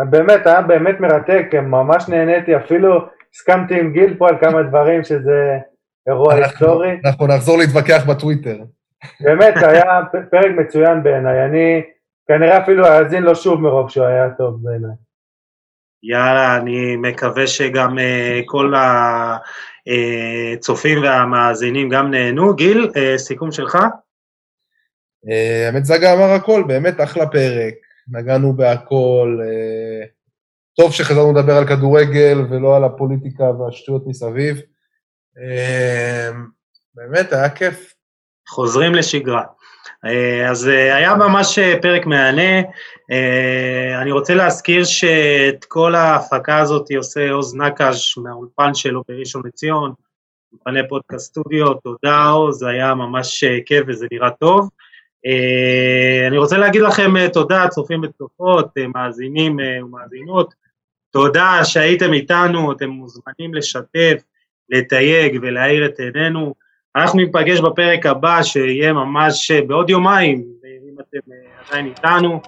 באמת, היה באמת מרתק, ממש נהניתי, אפילו הסכמתי עם גיל פה על כמה דברים שזה אירוע היסטורי. אנחנו נחזור להתווכח בטוויטר. באמת, היה פ- פרק מצוין בעיניי, אני כנראה אפילו אאזין לו שוב מרוב שהוא היה טוב בעיניי. יאללה, אני מקווה שגם אה, כל הצופים והמאזינים גם נהנו. גיל, אה, סיכום שלך? אה, האמת, זגה אמר הכל, באמת אחלה פרק, נגענו בהכל. אה, טוב שחזרנו לדבר על כדורגל ולא על הפוליטיקה והשטויות מסביב. אה, באמת, היה כיף. חוזרים לשגרה. אה, אז אה, היה ממש אה, פרק מהנה. אני רוצה להזכיר שאת כל ההפקה הזאת עושה עוז נקש מהאולפן שלו בראשון לציון, אולפני פודקאסט סטודיו, תודה עוז, היה ממש כיף וזה נראה טוב. אני רוצה להגיד לכם תודה, צופים וצופות, מאזינים ומאזינות, תודה שהייתם איתנו, אתם מוזמנים לשתף, לתייג ולהאיר את עינינו. אנחנו ניפגש בפרק הבא, שיהיה ממש בעוד יומיים, אם אתם אה, עדיין איתנו.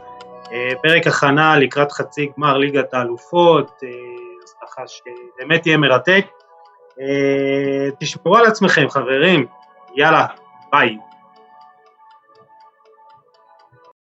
אה, פרק הכנה לקראת חצי גמר ליגת האלופות, אז ככה שבאמת יהיה מרתק. אה, תשמרו על עצמכם, חברים. יאללה, ביי.